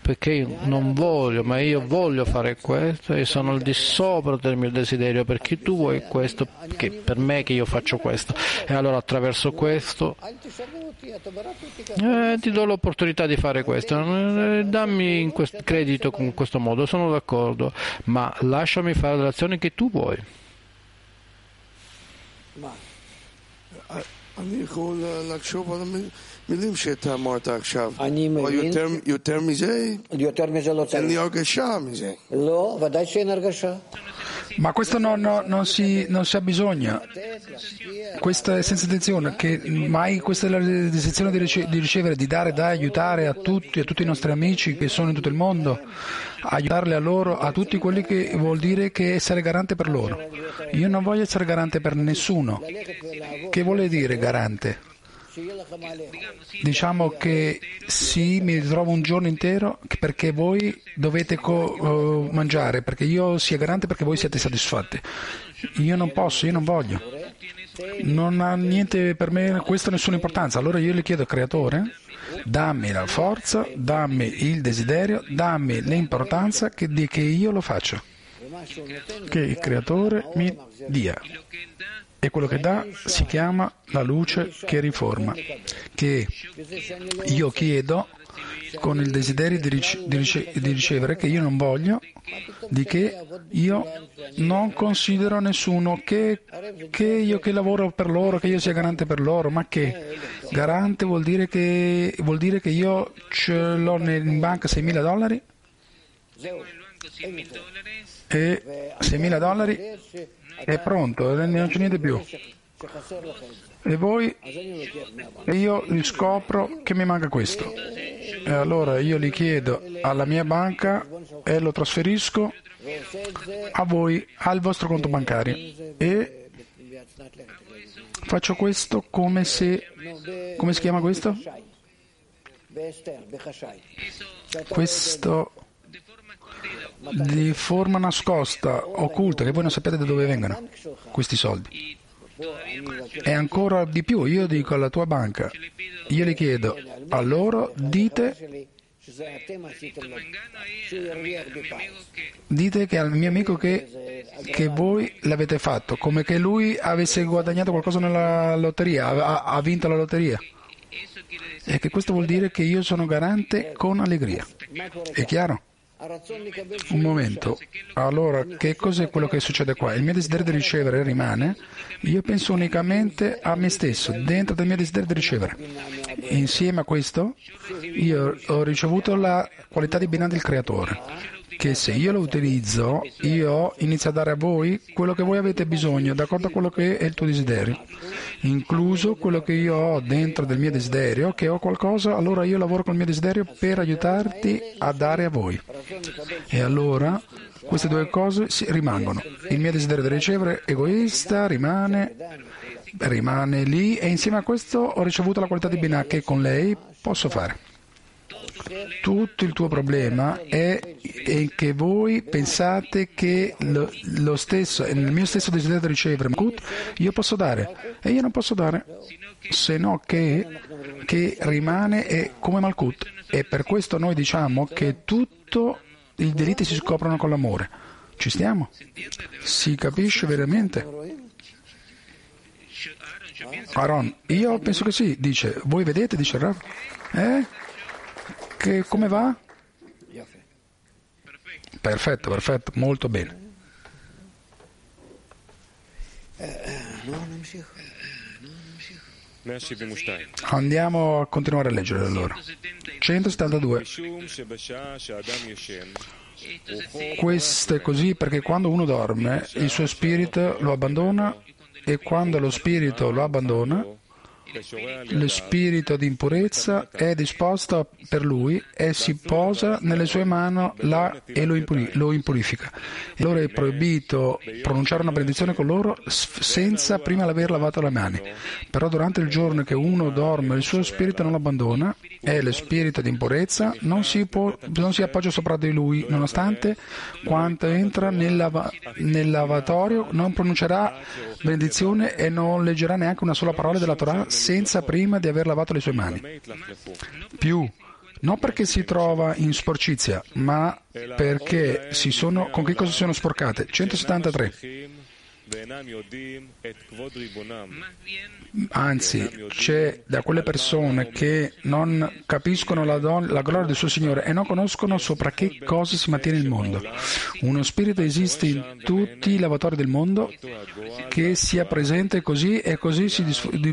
perché io non voglio, ma io voglio fare questo e sono al di sopra del mio desiderio, perché tu vuoi questo, che per me che io faccio questo. E allora attraverso questo eh, ti do l'opportunità di fare questo, eh, dammi quest- credito in questo modo, sono d'accordo, ma lasciami fare l'azione che tu vuoi. Ma... יכול לחשוב על המילים שאתה אמרת עכשיו. אני או מבין. יותר, יותר מזה, יותר מזה לא אין צריך. לי הרגשה מזה. לא, ודאי שאין הרגשה. Ma questo no- no- non, si, non si ha bisogno, questa è senza intenzione, che mai questa è la decisione di, rice- di ricevere, di dare, da aiutare a tutti, a tutti i nostri amici che sono in tutto il mondo, aiutarli a loro, a tutti quelli che vuol dire che essere garante per loro. Io non voglio essere garante per nessuno. Che vuole dire garante? Diciamo che sì, mi ritrovo un giorno intero perché voi dovete co- eh, mangiare, perché io sia garante perché voi siete soddisfatti. Io non posso, io non voglio. Non ha niente per me, questo nessuna importanza. Allora io le chiedo al creatore, dammi la forza, dammi il desiderio, dammi l'importanza che, che io lo faccia. Che il creatore mi dia. E quello che dà si chiama la luce che riforma, che io chiedo con il desiderio di, rice- di rice- di ricevere che io non voglio, di che io non considero nessuno, che, che io che lavoro per loro, che io sia garante per loro, ma che garante vuol dire che, vuol dire che io ce l'ho in banca 6.000 dollari? E 6.000 dollari è pronto, e non c'è niente più. E voi e io riscopro che mi manca questo. E allora io li chiedo alla mia banca e lo trasferisco a voi, al vostro conto bancario. E faccio questo come se... come si chiama questo? Questo di forma nascosta, occulta, che voi non sapete da dove vengono questi soldi. E ancora di più, io dico alla tua banca, io le chiedo a loro, dite, dite che al mio amico che, che voi l'avete fatto, come che lui avesse guadagnato qualcosa nella lotteria, ha, ha vinto la lotteria. E che questo vuol dire che io sono garante con allegria. È chiaro? Un momento, allora che cos'è quello che succede qua? Il mio desiderio di ricevere rimane, io penso unicamente a me stesso, dentro del mio desiderio di ricevere. Insieme a questo io ho ricevuto la qualità di bene del creatore, che se io lo utilizzo, io inizio a dare a voi quello che voi avete bisogno, d'accordo a quello che è il tuo desiderio, incluso quello che io ho dentro del mio desiderio, che ho qualcosa, allora io lavoro col mio desiderio per aiutarti a dare a voi. E allora queste due cose rimangono. Il mio desiderio di ricevere egoista rimane, rimane lì e insieme a questo ho ricevuto la qualità di Binah che con lei posso fare. Tutto il tuo problema è, è che voi pensate che lo, lo stesso, nel mio stesso desiderio di ricevere Malkut, io posso dare e io non posso dare, se no che, che rimane come Malkut. E per questo noi diciamo che tutto i delitti si scoprono con l'amore. Ci stiamo? Si capisce veramente? Aaron, io penso che sì, dice, voi vedete, dice Rav, eh? Che, come va? Perfetto, perfetto, molto bene. Andiamo a continuare a leggere allora. 172. Questo è così perché quando uno dorme il suo spirito lo abbandona e quando lo spirito lo abbandona lo spirito di impurezza è disposto per lui e si posa nelle sue mani e lo, impuri- lo impurifica. Allora è proibito pronunciare una benedizione con loro senza prima aver lavato le mani. Però durante il giorno che uno dorme il suo spirito non lo abbandona e lo spirito di impurezza non si, può- non si appoggia sopra di lui, nonostante quando entra nel, lava- nel lavatorio non pronuncerà benedizione e non leggerà neanche una sola parola della Torah senza prima di aver lavato le sue mani. Più, non perché si trova in sporcizia, ma perché si sono, con che cosa si sono sporcate? 173. Anzi, c'è da quelle persone che non capiscono la, don- la, gloria del suo Signore e non conoscono sopra che cosa si mantiene il mondo. Uno spirito esiste in tutti i lavatori del mondo che sia presente così e così si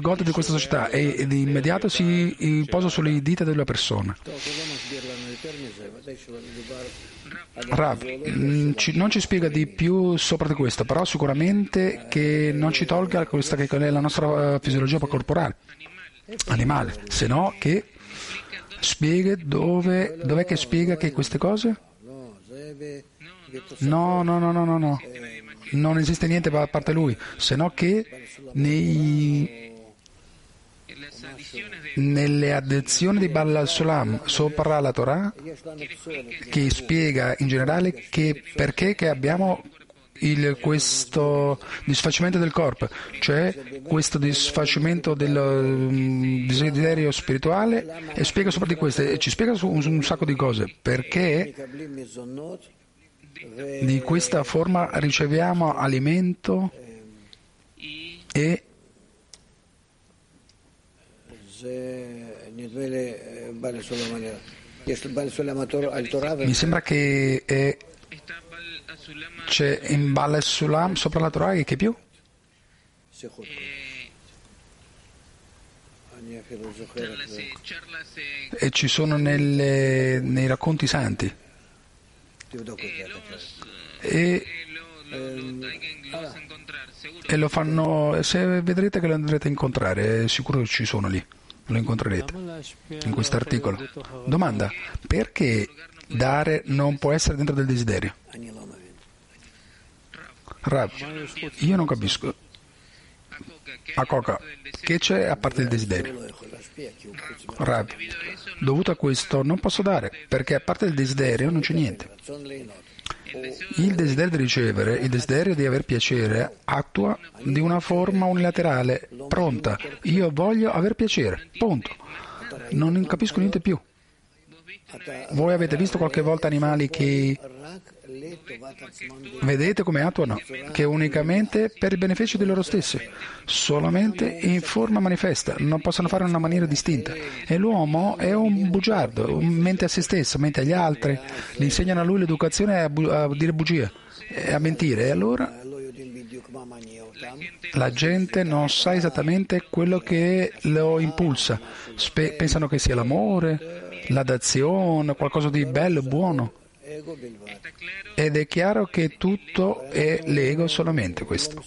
gode di questa società e di immediato si posa sulle dita della persona. Rav, mm, non ci spiega di più sopra di questo, però sicuramente che non ci tolga questa che è la nostra eh, fisiologia corporale, animale, se no che spiega dove, dov'è che spiega che queste cose? No, no, no, no, no, no. Non esiste niente a parte lui, se no che nei nelle addezioni di Balla Sulam sopra la Torah che spiega in generale che perché che abbiamo il, questo disfacimento del corpo, cioè questo disfacimento del um, desiderio spirituale e spiega sopra di questo e ci spiega un, un sacco di cose. Perché di questa forma riceviamo alimento e mi sembra che è, c'è in Bal Sulam sopra la Torah e che più? E ci sono nelle, nei racconti santi. E, e lo fanno, se vedrete che lo andrete a incontrare, sicuro che ci sono lì lo incontrerete in questo articolo. Domanda, perché dare non può essere dentro del desiderio? Rav, io non capisco. A Coca, che c'è a parte il desiderio? Rav, dovuto a questo non posso dare, perché a parte il desiderio non c'è niente. Il desiderio di ricevere, il desiderio di aver piacere, attua di una forma unilaterale, pronta. Io voglio aver piacere, punto. Non capisco niente più. Voi avete visto qualche volta animali che vedete come attuano? Che unicamente per il beneficio di loro stessi, solamente in forma manifesta, non possono fare in una maniera distinta. E l'uomo è un bugiardo, mente a se stesso, mente agli altri, gli insegnano a lui l'educazione a, bu- a dire bugie, a mentire. E allora la gente non sa esattamente quello che lo impulsa, Spe- pensano che sia l'amore la dazione, qualcosa di bello, buono. Ed è chiaro che tutto è l'ego solamente questo.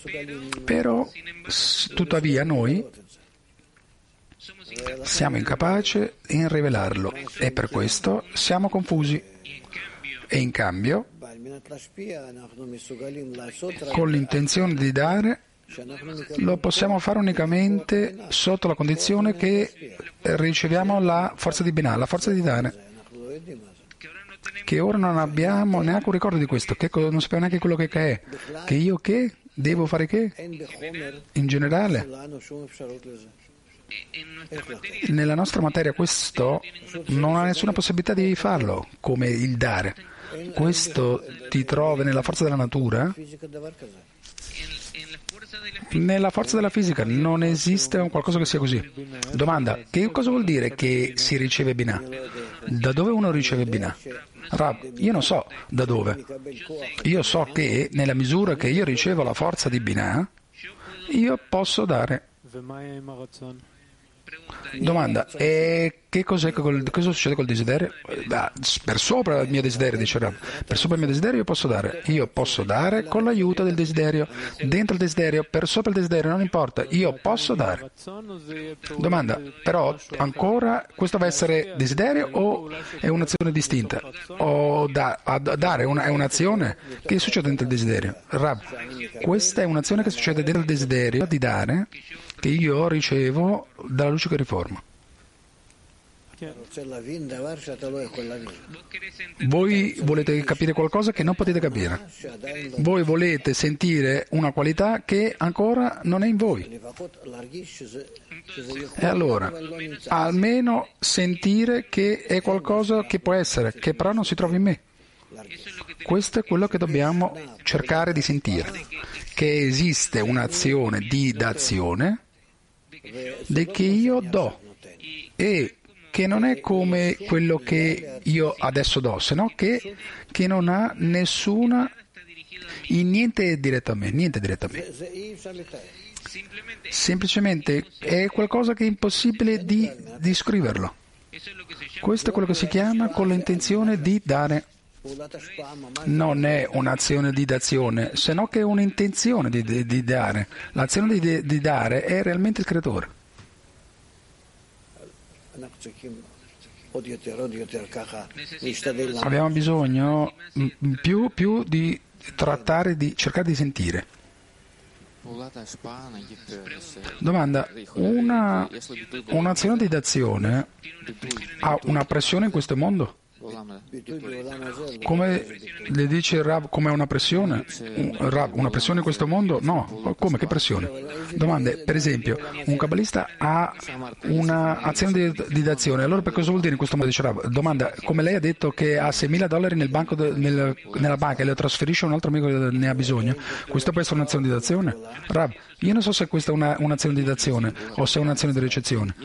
Però, tuttavia, noi siamo incapaci in rivelarlo e per questo siamo confusi. E in cambio, con l'intenzione di dare, lo possiamo fare unicamente sotto la condizione che riceviamo la forza di Binah, la forza di dare. Che ora non abbiamo neanche un ricordo di questo, che non sappiamo neanche quello che è. Che io che? Devo fare che? In generale. Nella nostra materia questo non ha nessuna possibilità di farlo, come il dare. Questo ti trovi nella forza della natura nella forza della fisica non esiste qualcosa che sia così. Domanda, che cosa vuol dire che si riceve Binah? Da dove uno riceve Binah? Rab, io non so da dove. Io so che nella misura che io ricevo la forza di Binah, io posso dare. Domanda, e che cos'è, cosa succede col desiderio? Per sopra il mio desiderio, dice Rav. Per sopra il mio desiderio io posso dare. Io posso dare con l'aiuto del desiderio. Dentro il desiderio, per sopra il desiderio, non importa. Io posso dare. Domanda, però ancora questo va a essere desiderio o è un'azione distinta? O da, a, dare una, è un'azione che succede dentro il desiderio? Rav, questa è un'azione che succede dentro il desiderio di dare che io ricevo dalla luce che riforma. Voi volete capire qualcosa che non potete capire. Voi volete sentire una qualità che ancora non è in voi. E allora, almeno sentire che è qualcosa che può essere, che però non si trova in me. Questo è quello che dobbiamo cercare di sentire, che esiste un'azione di d'azione di che io do e che non è come quello che io adesso do, se no che, che non ha nessuna, in niente direttamente, niente direttamente. Semplicemente è qualcosa che è impossibile di, di scriverlo. Questo è quello che si chiama con l'intenzione di dare. Non è un'azione di dazione, se no che è un'intenzione di, di, di dare. L'azione di, di dare è realmente il creatore. Abbiamo bisogno più, più di trattare di cercare di sentire. Domanda, una, un'azione di dazione ha una pressione in questo mondo? Come le dice Rav, come una pressione? Rav, una pressione in questo mondo? No. Come? Che pressione? Domande, per esempio, un kabbalista ha un'azione di, di dazione, allora per cosa vuol dire in questo modo? Dice Rav, domanda, come lei ha detto che ha 6.000 dollari nel de, nel, nella banca e le trasferisce a un altro amico che ne ha bisogno, questo può essere un'azione di dazione? Rav, io non so se questa è una, un'azione di dazione o se è un'azione di ricezione.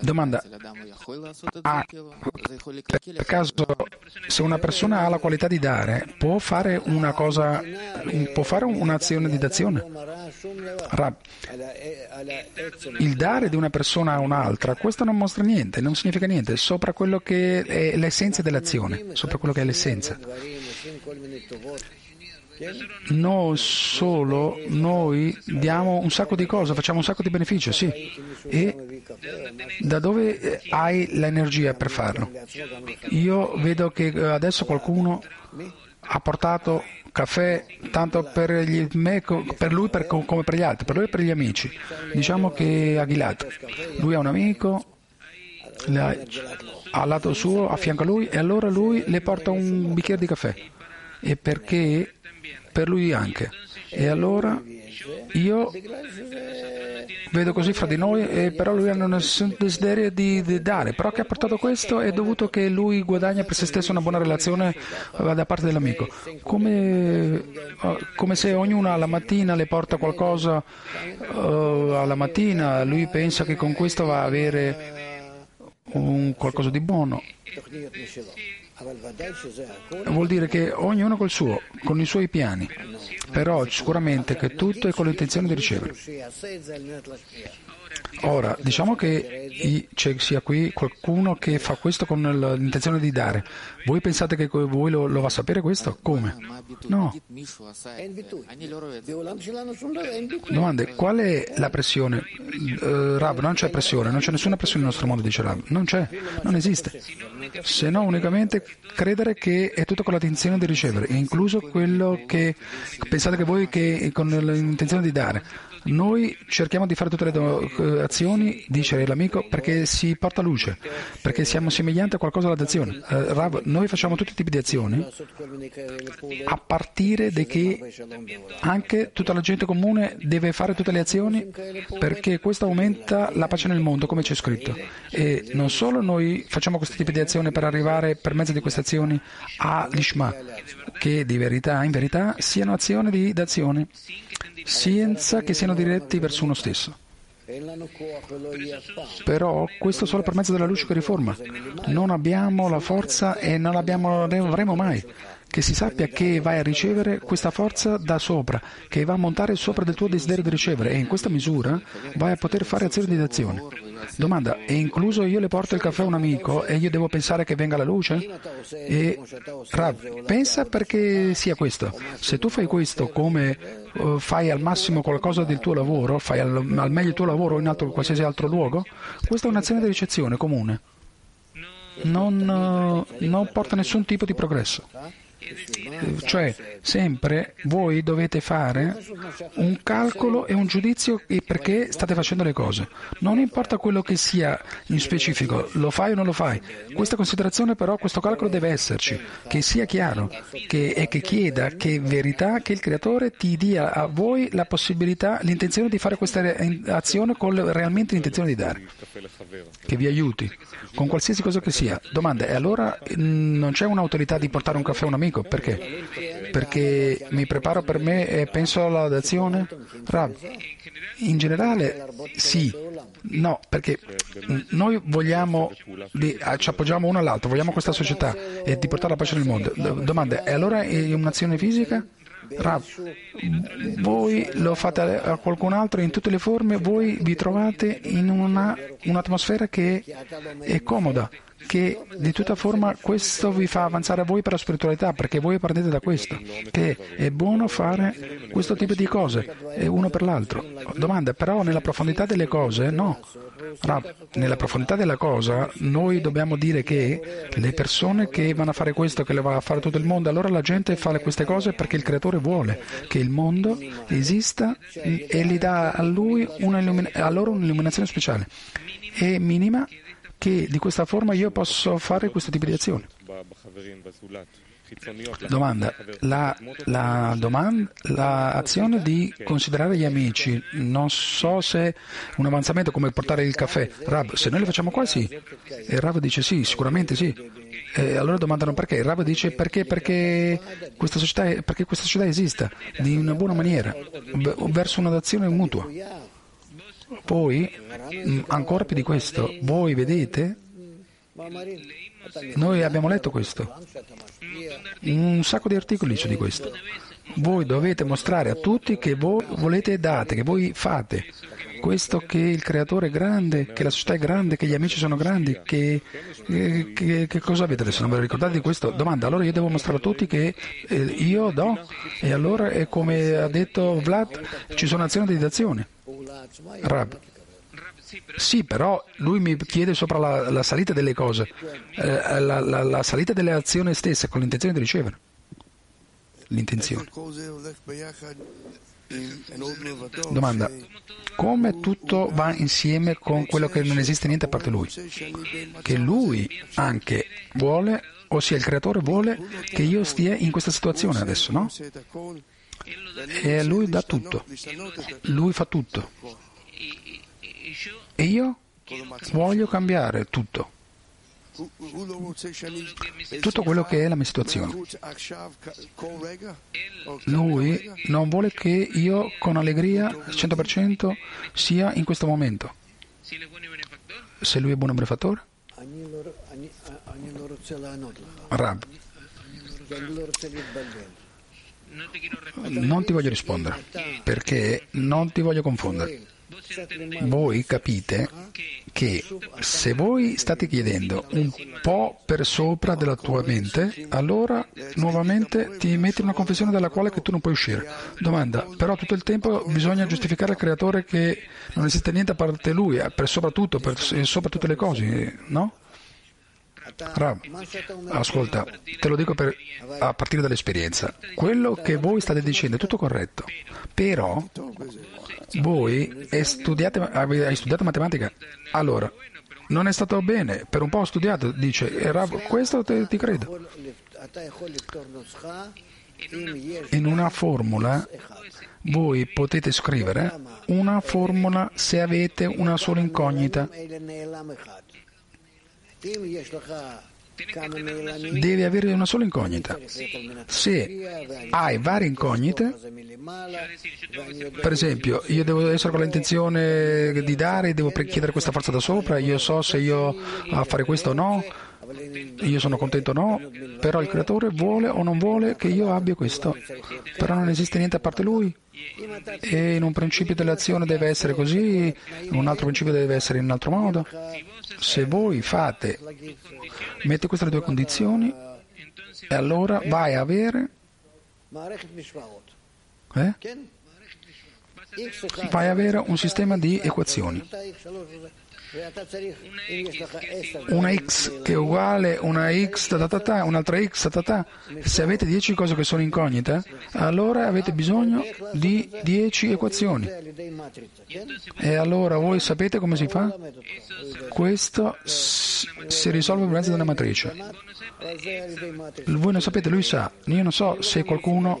Domanda, ah, per caso se una persona ha la qualità di dare può fare una cosa, può fare un'azione di dazione? Il dare di una persona a un'altra, questo non mostra niente, non significa niente, sopra quello che è l'essenza dell'azione, sopra quello che è l'essenza. Noi solo noi diamo un sacco di cose, facciamo un sacco di beneficio, sì. E da dove hai l'energia per farlo? Io vedo che adesso qualcuno ha portato caffè tanto per, me, per lui per, come per gli altri, per lui e per gli amici. Diciamo che Aguilat, lui ha un amico, al lato suo, a fianco a lui, e allora lui le porta un bicchiere di caffè. E perché per lui anche. E allora io vedo così fra di noi, e però lui ha nessun desiderio di, di, dare, però che ha portato questo è dovuto che lui guadagna per se stesso una buona relazione eh, da parte dell'amico. Come, eh, come se ognuno alla mattina le porta qualcosa uh, alla mattina, lui pensa che con questo va a avere un qualcosa di buono. Vuol dire che ognuno col suo, con i suoi piani, però sicuramente che tutto è con l'intenzione di ricevere. Ora, diciamo che sia qui qualcuno che fa questo con l'intenzione di dare. Voi pensate che voi lo, lo va a sapere questo? Come? No. Domande, qual è la pressione? Uh, Rab, non c'è pressione, non c'è nessuna pressione nel nostro mondo, dice Rab. Non c'è, non esiste. Se no unicamente credere che è tutto con l'intenzione di ricevere, incluso quello che pensate che voi che con l'intenzione di dare. Noi cerchiamo di fare tutte le azioni, dice l'amico, perché si porta luce, perché siamo somiglianti a qualcosa d'azione. Uh, Rav, noi facciamo tutti i tipi di azioni a partire da che anche tutta la gente comune deve fare tutte le azioni perché questo aumenta la pace nel mondo, come c'è scritto. E non solo noi facciamo questi tipi di azioni per arrivare per mezzo di queste azioni all'Ishma, che di verità, in verità siano azioni di d'azione senza che siano diretti verso uno stesso. Però questo solo per mezzo della luce che riforma. Non abbiamo la forza e non, abbiamo, ne avremo mai. Che si sappia che vai a ricevere questa forza da sopra, che va a montare sopra del tuo desiderio di ricevere e in questa misura vai a poter fare azioni di d'azione. Domanda, è incluso io le porto il caffè a un amico e io devo pensare che venga la luce? E Rav, pensa perché sia questo. Se tu fai questo come uh, fai al massimo qualcosa del tuo lavoro, fai al, al meglio il tuo lavoro in altro, qualsiasi altro luogo, questa è un'azione di ricezione comune. Non, uh, non porta nessun tipo di progresso. Cioè, sempre voi dovete fare un calcolo e un giudizio perché state facendo le cose. Non importa quello che sia in specifico, lo fai o non lo fai. Questa considerazione però, questo calcolo deve esserci, che sia chiaro che, e che chieda che verità che il creatore ti dia a voi la possibilità, l'intenzione di fare questa azione con realmente l'intenzione di dare, che vi aiuti con qualsiasi cosa che sia. Domanda, e allora non c'è un'autorità di portare un caffè a un amico? Perché? Perché mi preparo per me e penso alla laudazione? Rav, in generale sì, no, perché noi vogliamo, ci appoggiamo uno all'altro, vogliamo questa società e di portare la pace nel mondo. Domanda, e allora è un'azione fisica? Rav, voi lo fate a qualcun altro in tutte le forme, voi vi trovate in una, un'atmosfera che è comoda, che di tutta forma questo vi fa avanzare a voi per la spiritualità, perché voi partite da questo, che è buono fare questo tipo di cose, uno per l'altro. Domanda, però nella profondità delle cose, no. Nella profondità della cosa noi dobbiamo dire che le persone che vanno a fare questo, che le va a fare tutto il mondo, allora la gente fa queste cose perché il creatore vuole che il mondo esista e gli dà a, a loro un'illuminazione speciale. È minima che di questa forma io posso fare questo tipo di azione. Domanda, la, la, domanda, la di considerare gli amici, non so se un avanzamento come portare il caffè, Rab, se noi lo facciamo qua sì, e Rav dice sì, sicuramente sì, e allora domandano perché, Rav dice perché, perché, questa società, perché questa società esista di una buona maniera, verso un'azione mutua. Poi, mm, ancora più di questo, voi vedete, noi abbiamo letto questo, un sacco di articoli su di questo. Voi dovete mostrare a tutti che voi volete date, che voi fate questo che il creatore è grande, che la società è grande, che gli amici sono grandi, che, che, che, che cosa avete adesso? Non ve lo ricordate di questo? Domanda, allora io devo mostrare a tutti che eh, io do e allora è come ha detto Vlad, ci sono azioni di dazione. Rab. Sì, però lui mi chiede sopra la, la salita delle cose, eh, la, la, la, salita delle azioni stesse con l'intenzione di ricevere. L'intenzione. Domanda, come tutto va insieme con quello che non esiste niente a parte lui? Che lui anche vuole, ossia il creatore vuole che io stia in questa situazione adesso, no? E lui dà tutto, lui fa tutto. E io voglio cambiare tutto. Tutto quello che è la mia situazione. Lui non vuole che io con allegria 100% sia in questo momento. Se lui è buon benefattore? Rab. Non ti voglio rispondere perché non ti voglio confondere. Voi capite che se voi state chiedendo un po' per sopra della tua mente, allora nuovamente ti metti in una confessione dalla quale tu non puoi uscire. Domanda, però tutto il tempo bisogna giustificare al creatore che non esiste niente a parte lui, eh, per sopra tutto, per sopra tutte le cose, no? Rav, ascolta, te lo dico per, a partire dall'esperienza. Quello che voi state dicendo è tutto corretto, però voi studiate, hai studiato matematica, allora non è stato bene, per un po' ho studiato, dice, era, questo te, ti credo. In una formula voi potete scrivere una formula se avete una sola incognita. Devi avere una sola incognita. Se hai varie incognite, per esempio, io devo essere con l'intenzione di dare, devo chiedere questa forza da sopra, io so se io a fare questo o no, io sono contento o no, però il creatore vuole o non vuole che io abbia questo, però non esiste niente a parte lui. E in un principio dell'azione deve essere così, in un altro principio deve essere in un altro modo. Se voi fate, metti queste due condizioni, e allora vai a avere eh? vai a avere un sistema di equazioni. Una x che è uguale una x ta ta ta, un'altra x ta ta ta. Se avete 10 cose che sono incognite, allora avete bisogno di 10 equazioni. E allora voi sapete come si fa? Questo si risolve per mezzo di una matrice. Voi non sapete, lui sa. Io non so se qualcuno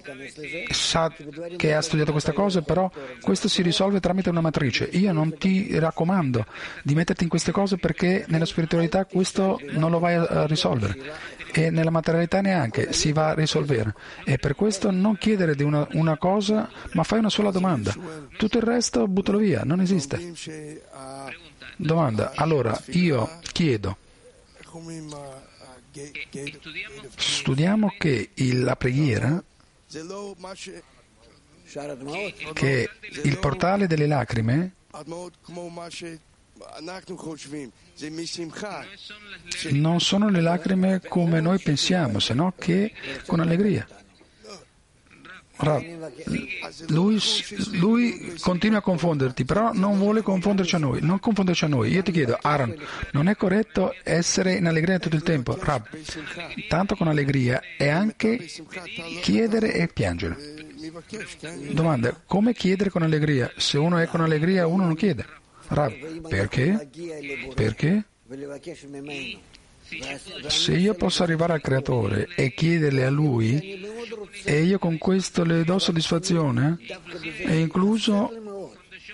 sa che ha studiato questa cosa, però questo si risolve tramite una matrice. Io non ti raccomando di metterti in queste cose perché nella spiritualità questo non lo vai a risolvere e nella materialità neanche si va a risolvere. E per questo non chiedere di una, una cosa, ma fai una sola domanda. Tutto il resto buttalo via, non esiste. Domanda. Allora, io chiedo. Studiamo? Che la preghiera, che il portale delle lacrime, non sono le lacrime come noi pensiamo, se no che con allegria. Lui, lui, continua a confonderti, però non vuole confonderci a noi, non confonderci a noi. Io ti chiedo, Aaron, non è corretto essere in allegria tutto il tempo? Rab, tanto con allegria è anche chiedere e piangere. Domanda, come chiedere con allegria? Se uno è con allegria, uno non chiede. Rab, perché? Perché? Se io posso arrivare al creatore e chiederle a lui e io con questo le do soddisfazione, è incluso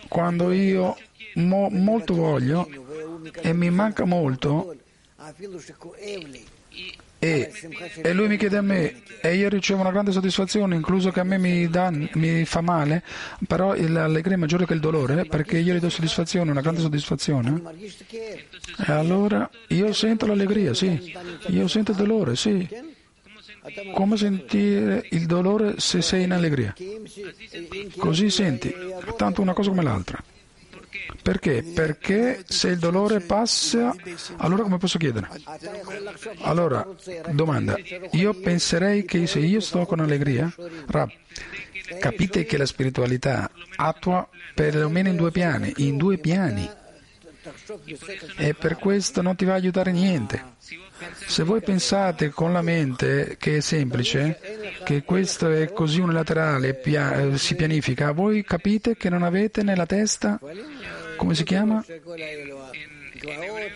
quando io mo, molto voglio e mi manca molto e, e, lui mi chiede a me e io ricevo una grande soddisfazione, incluso che a me mi, dà, mi fa male, però l'allegria è maggiore che il dolore perché io gli do soddisfazione, una grande soddisfazione. E allora io sento l'allegria, sì, io sento il dolore, sì. Come sentire il dolore se sei in allegria? Così senti, tanto una cosa come l'altra. Perché? Perché se il dolore passa, allora come posso chiedere? Allora, domanda, io penserei che se io sto con allegria, Rab, capite che la spiritualità attua perlomeno in due piani, in due piani. E per questo non ti va a aiutare niente. Se voi pensate con la mente che è semplice, che questo è così unilaterale, pia- si pianifica, voi capite che non avete nella testa come si chiama?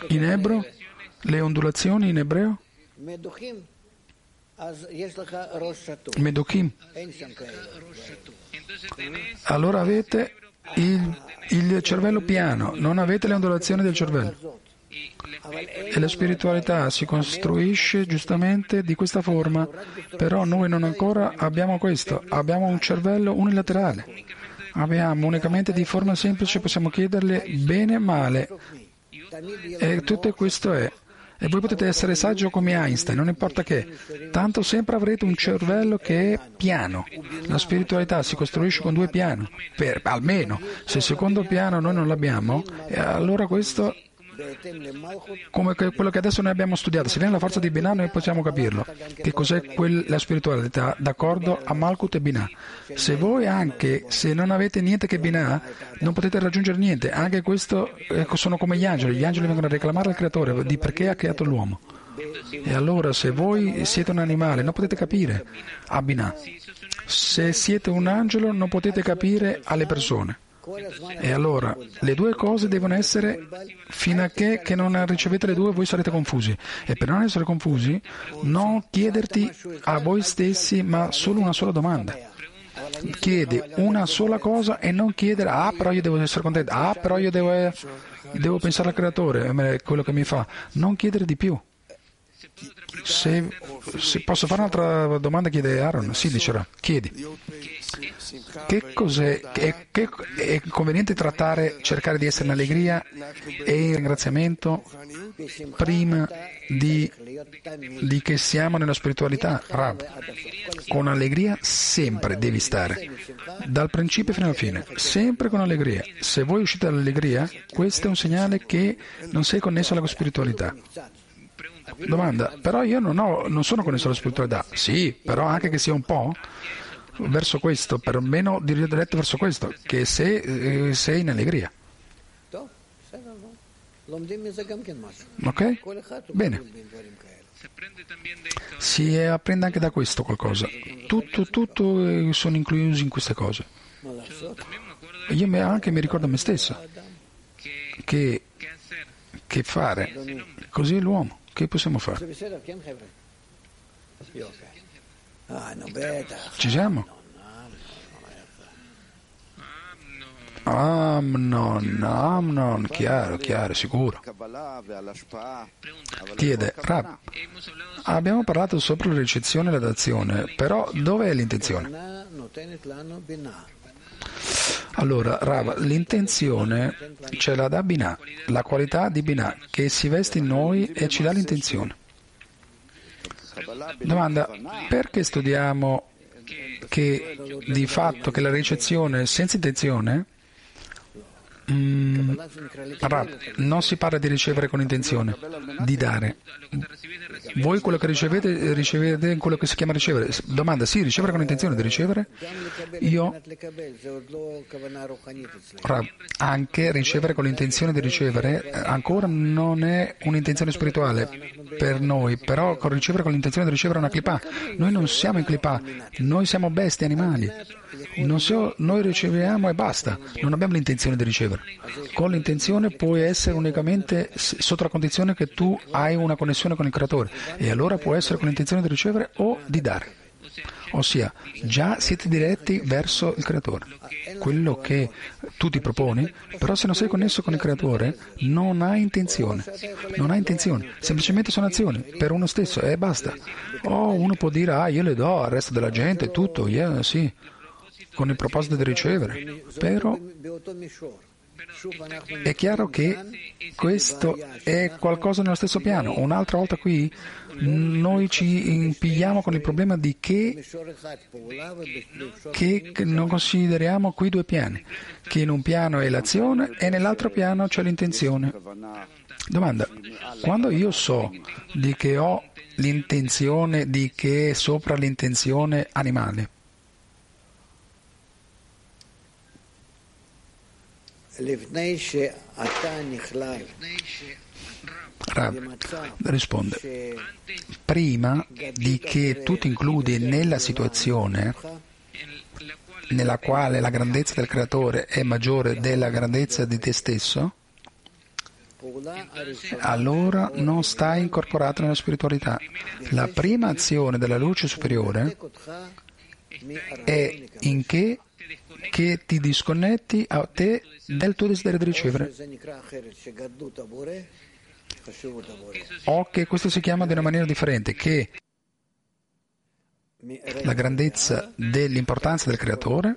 In ebreo? Le ondulazioni in ebreo? Medochim. Allora avete il, il cervello piano, non avete le ondulazioni del cervello. E la spiritualità si costruisce giustamente di questa forma, però noi non ancora abbiamo questo, abbiamo un cervello unilaterale abbiamo unicamente di forma semplice, possiamo chiederle bene o male. E tutto questo è. E voi potete essere saggio come Einstein, non importa che. Tanto sempre avrete un cervello che è piano. La spiritualità si costruisce con due piani, almeno. Se il secondo piano noi non l'abbiamo, allora questo come quello che adesso noi abbiamo studiato. Se viene la forza di Binah noi possiamo capirlo. Che cos'è la spiritualità d'accordo a Malkut e Binah. Se voi anche, se non avete niente che Binah, non potete raggiungere niente. Anche questo ecco, sono come gli angeli. Gli angeli vengono a reclamare al creatore di perché ha creato l'uomo. E allora se voi siete un animale non potete capire a Binah. Se siete un angelo non potete capire alle persone. E allora le due cose devono essere fino a che, che non ricevete le due voi sarete confusi. E per non essere confusi, non chiederti a voi stessi ma solo una sola domanda. Chiedi una sola cosa e non chiedere, ah però io devo essere contento, ah però io devo, devo pensare al creatore, quello che mi fa. Non chiedere di più. Se, se posso fare un'altra domanda, chiede Aaron. Sì, dicerà, chiedi. Che cos'è? È, che è conveniente trattare, cercare di essere in allegria e in ringraziamento prima di, di che siamo nella spiritualità? Rab, con allegria sempre devi stare, dal principio fino alla fine, sempre con allegria. Se voi uscite dall'allegria, questo è un segnale che non sei connesso alla spiritualità. Domanda, però io non, ho, non sono connesso alla spiritualità. Sì, però anche che sia un po' verso questo, perlomeno diretto verso questo, che sei, eh, sei in allegria. Ok? Bene. Si apprende anche da questo qualcosa. Tutto, tutto eh, sono inclusi in queste cose. Io anche mi ricordo a me stesso che, che fare. Così l'uomo. Che possiamo fare? Ci siamo? Amnon, Amnon, chiaro, chiaro, sicuro. Chiede, Rab, abbiamo parlato sopra la ricezione e la dazione, però dov'è l'intenzione? Allora, Rav, l'intenzione ce la dà Binah, la qualità di Binah che si veste in noi e ci dà l'intenzione. Domanda, perché studiamo che di fatto che la ricezione senza intenzione Mm, non si parla di ricevere con intenzione, di dare. Voi quello che ricevete, ricevete quello che si chiama ricevere. Domanda, sì, ricevere con intenzione di ricevere? Io anche ricevere con l'intenzione di ricevere eh, ancora non è un'intenzione spirituale per noi, però con ricevere con l'intenzione di ricevere una clipà. Noi non siamo in clipà, noi siamo bestie, animali. So, noi riceviamo e basta, non abbiamo l'intenzione di ricevere. Con l'intenzione puoi essere unicamente sotto la condizione che tu hai una connessione con il creatore e allora può essere con l'intenzione di ricevere o di dare. Ossia, già siete diretti verso il creatore. Quello che tu ti proponi, però se non sei connesso con il creatore, non hai intenzione. Non hai intenzione, semplicemente sono azioni per uno stesso e basta. O uno può dire, ah, io le do al resto della gente, tutto, yeah, sì con il proposito di ricevere, però è chiaro che questo è qualcosa nello stesso piano. Un'altra volta qui noi ci impigliamo con il problema di che, che non consideriamo qui due piani, che in un piano è l'azione e nell'altro piano c'è l'intenzione. Domanda, quando io so di che ho l'intenzione di che è sopra l'intenzione animale, Rav risponde, prima di che tu ti includi nella situazione nella quale la grandezza del creatore è maggiore della grandezza di te stesso, allora non stai incorporato nella spiritualità. La prima azione della luce superiore è in che che ti disconnetti a te del tuo desiderio di ricevere. O che questo si chiama di una maniera differente, che la grandezza dell'importanza del creatore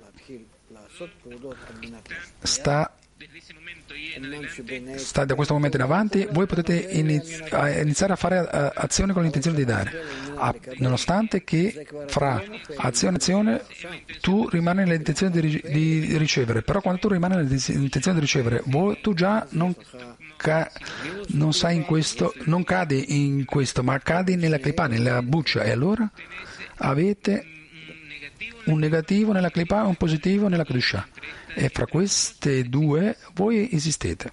sta sta da questo momento in avanti, voi potete iniziare a fare azione con l'intenzione di dare, nonostante che fra azione e azione tu rimani nell'intenzione di, ricevere, però quando tu rimani nell'intenzione di ricevere, tu già non, ca, non questo, non cadi in questo, ma cadi nella clipa, nella buccia, e allora avete un negativo nella clipa e un positivo nella kedusha E fra queste due voi esistete.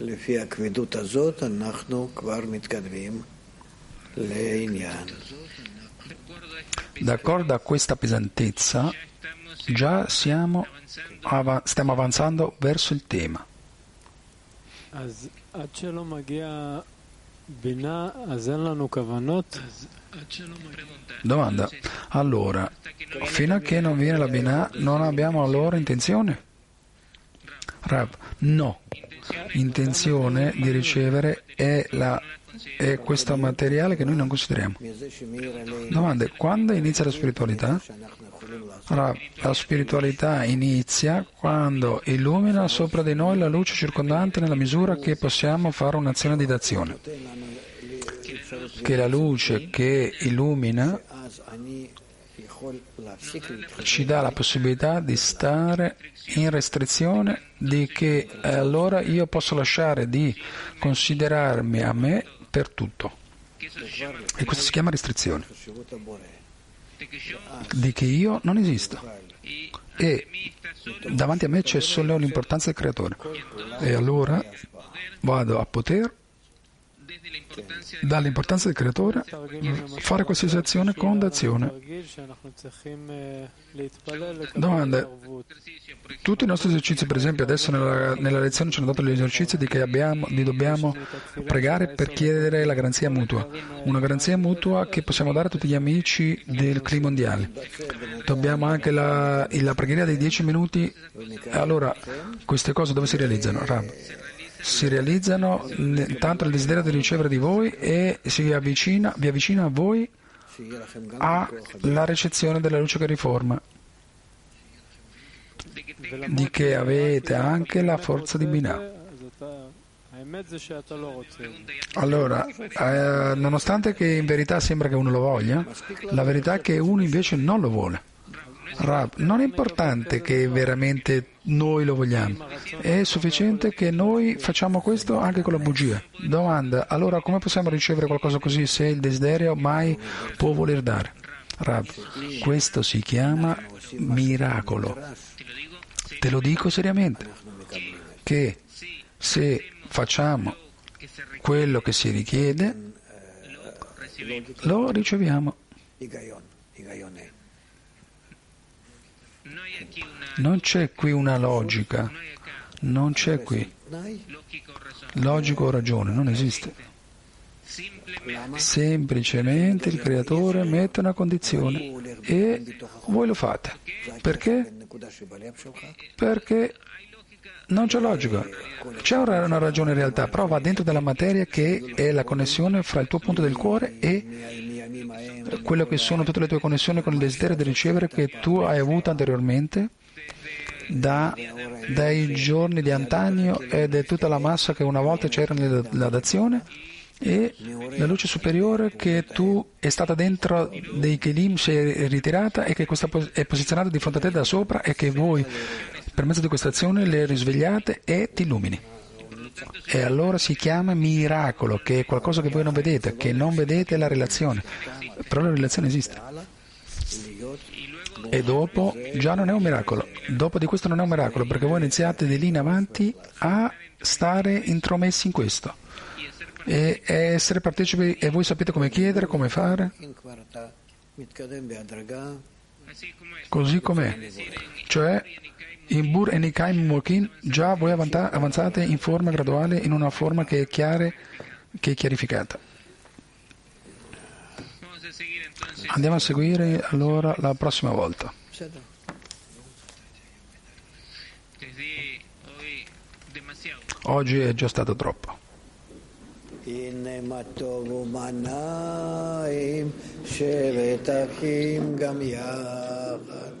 לפי הכבדות הזאת אנחנו כבר מתקדמים לעניין. D'accordo a questa pesantezza, già siamo, stiamo avanzando verso il tema. Domanda. Allora, fino a che non viene la Binah, non abbiamo allora intenzione? Rav, no. Intenzione di ricevere è, la, è questo materiale che noi non consideriamo. Domanda. Quando inizia la spiritualità? Rav, la spiritualità inizia quando illumina sopra di noi la luce circondante nella misura che possiamo fare un'azione di dazione che la luce che illumina ci dà la possibilità di stare in restrizione di che allora io posso lasciare di considerarmi a me per tutto. E questo si chiama restrizione. di che io non esisto e davanti a me c'è solo l'importanza del creatore e allora vado a poter dall'importanza del creatore fare qualsiasi azione con d'azione. Domanda. Tutti i nostri esercizi, per esempio, adesso nella, nella lezione ci hanno dato l'esercizio di che abbiamo, di dobbiamo pregare per chiedere la garanzia mutua, una garanzia mutua che possiamo dare a tutti gli amici del clima mondiale. Dobbiamo anche la, la preghiera dei dieci minuti. Allora, queste cose dove si realizzano? Rab si realizzano tanto il desiderio di ricevere di voi e si avvicina, vi avvicina a voi alla ricezione della luce che riforma, di che avete anche la forza di Binah. Allora, eh, nonostante che in verità sembra che uno lo voglia, la verità è che uno invece non lo vuole. Rab, non è importante che veramente noi lo vogliamo, è sufficiente che noi facciamo questo anche con la bugia. Domanda, allora come possiamo ricevere qualcosa così se il desiderio mai può voler dare? Rab, questo si chiama miracolo. Te lo dico seriamente, che se facciamo quello che si richiede, lo riceviamo. Non c'è qui una logica, non c'è qui logico o ragione, non esiste. Semplicemente il creatore mette una condizione e voi lo fate. Perché? Perché non c'è logica. C'è una ragione in realtà, però va dentro della materia che è la connessione fra il tuo punto del cuore e quello che sono tutte le tue connessioni con il desiderio di ricevere che tu hai avuto anteriormente da, dai giorni di antanio ed è tutta la massa che una volta c'era nella dazione e la luce superiore che tu è stata dentro dei Kelim, si è ritirata e che è posizionata di fronte a te da sopra e che voi per mezzo di questa azione le risvegliate e ti illumini. E allora si chiama miracolo, che è qualcosa che voi non vedete, che non vedete la relazione, però la relazione esiste. E dopo già non è un miracolo, dopo di questo non è un miracolo, perché voi iniziate di lì in avanti a stare intromessi in questo e essere partecipi e voi sapete come chiedere, come fare. Così com'è. Cioè in Bur e Nikai Mokin già voi avanzate in forma graduale, in una forma che è chiara, che è chiarificata. Andiamo a seguire allora la prossima volta. Oggi è già stato troppo. Shevetachim gam yachad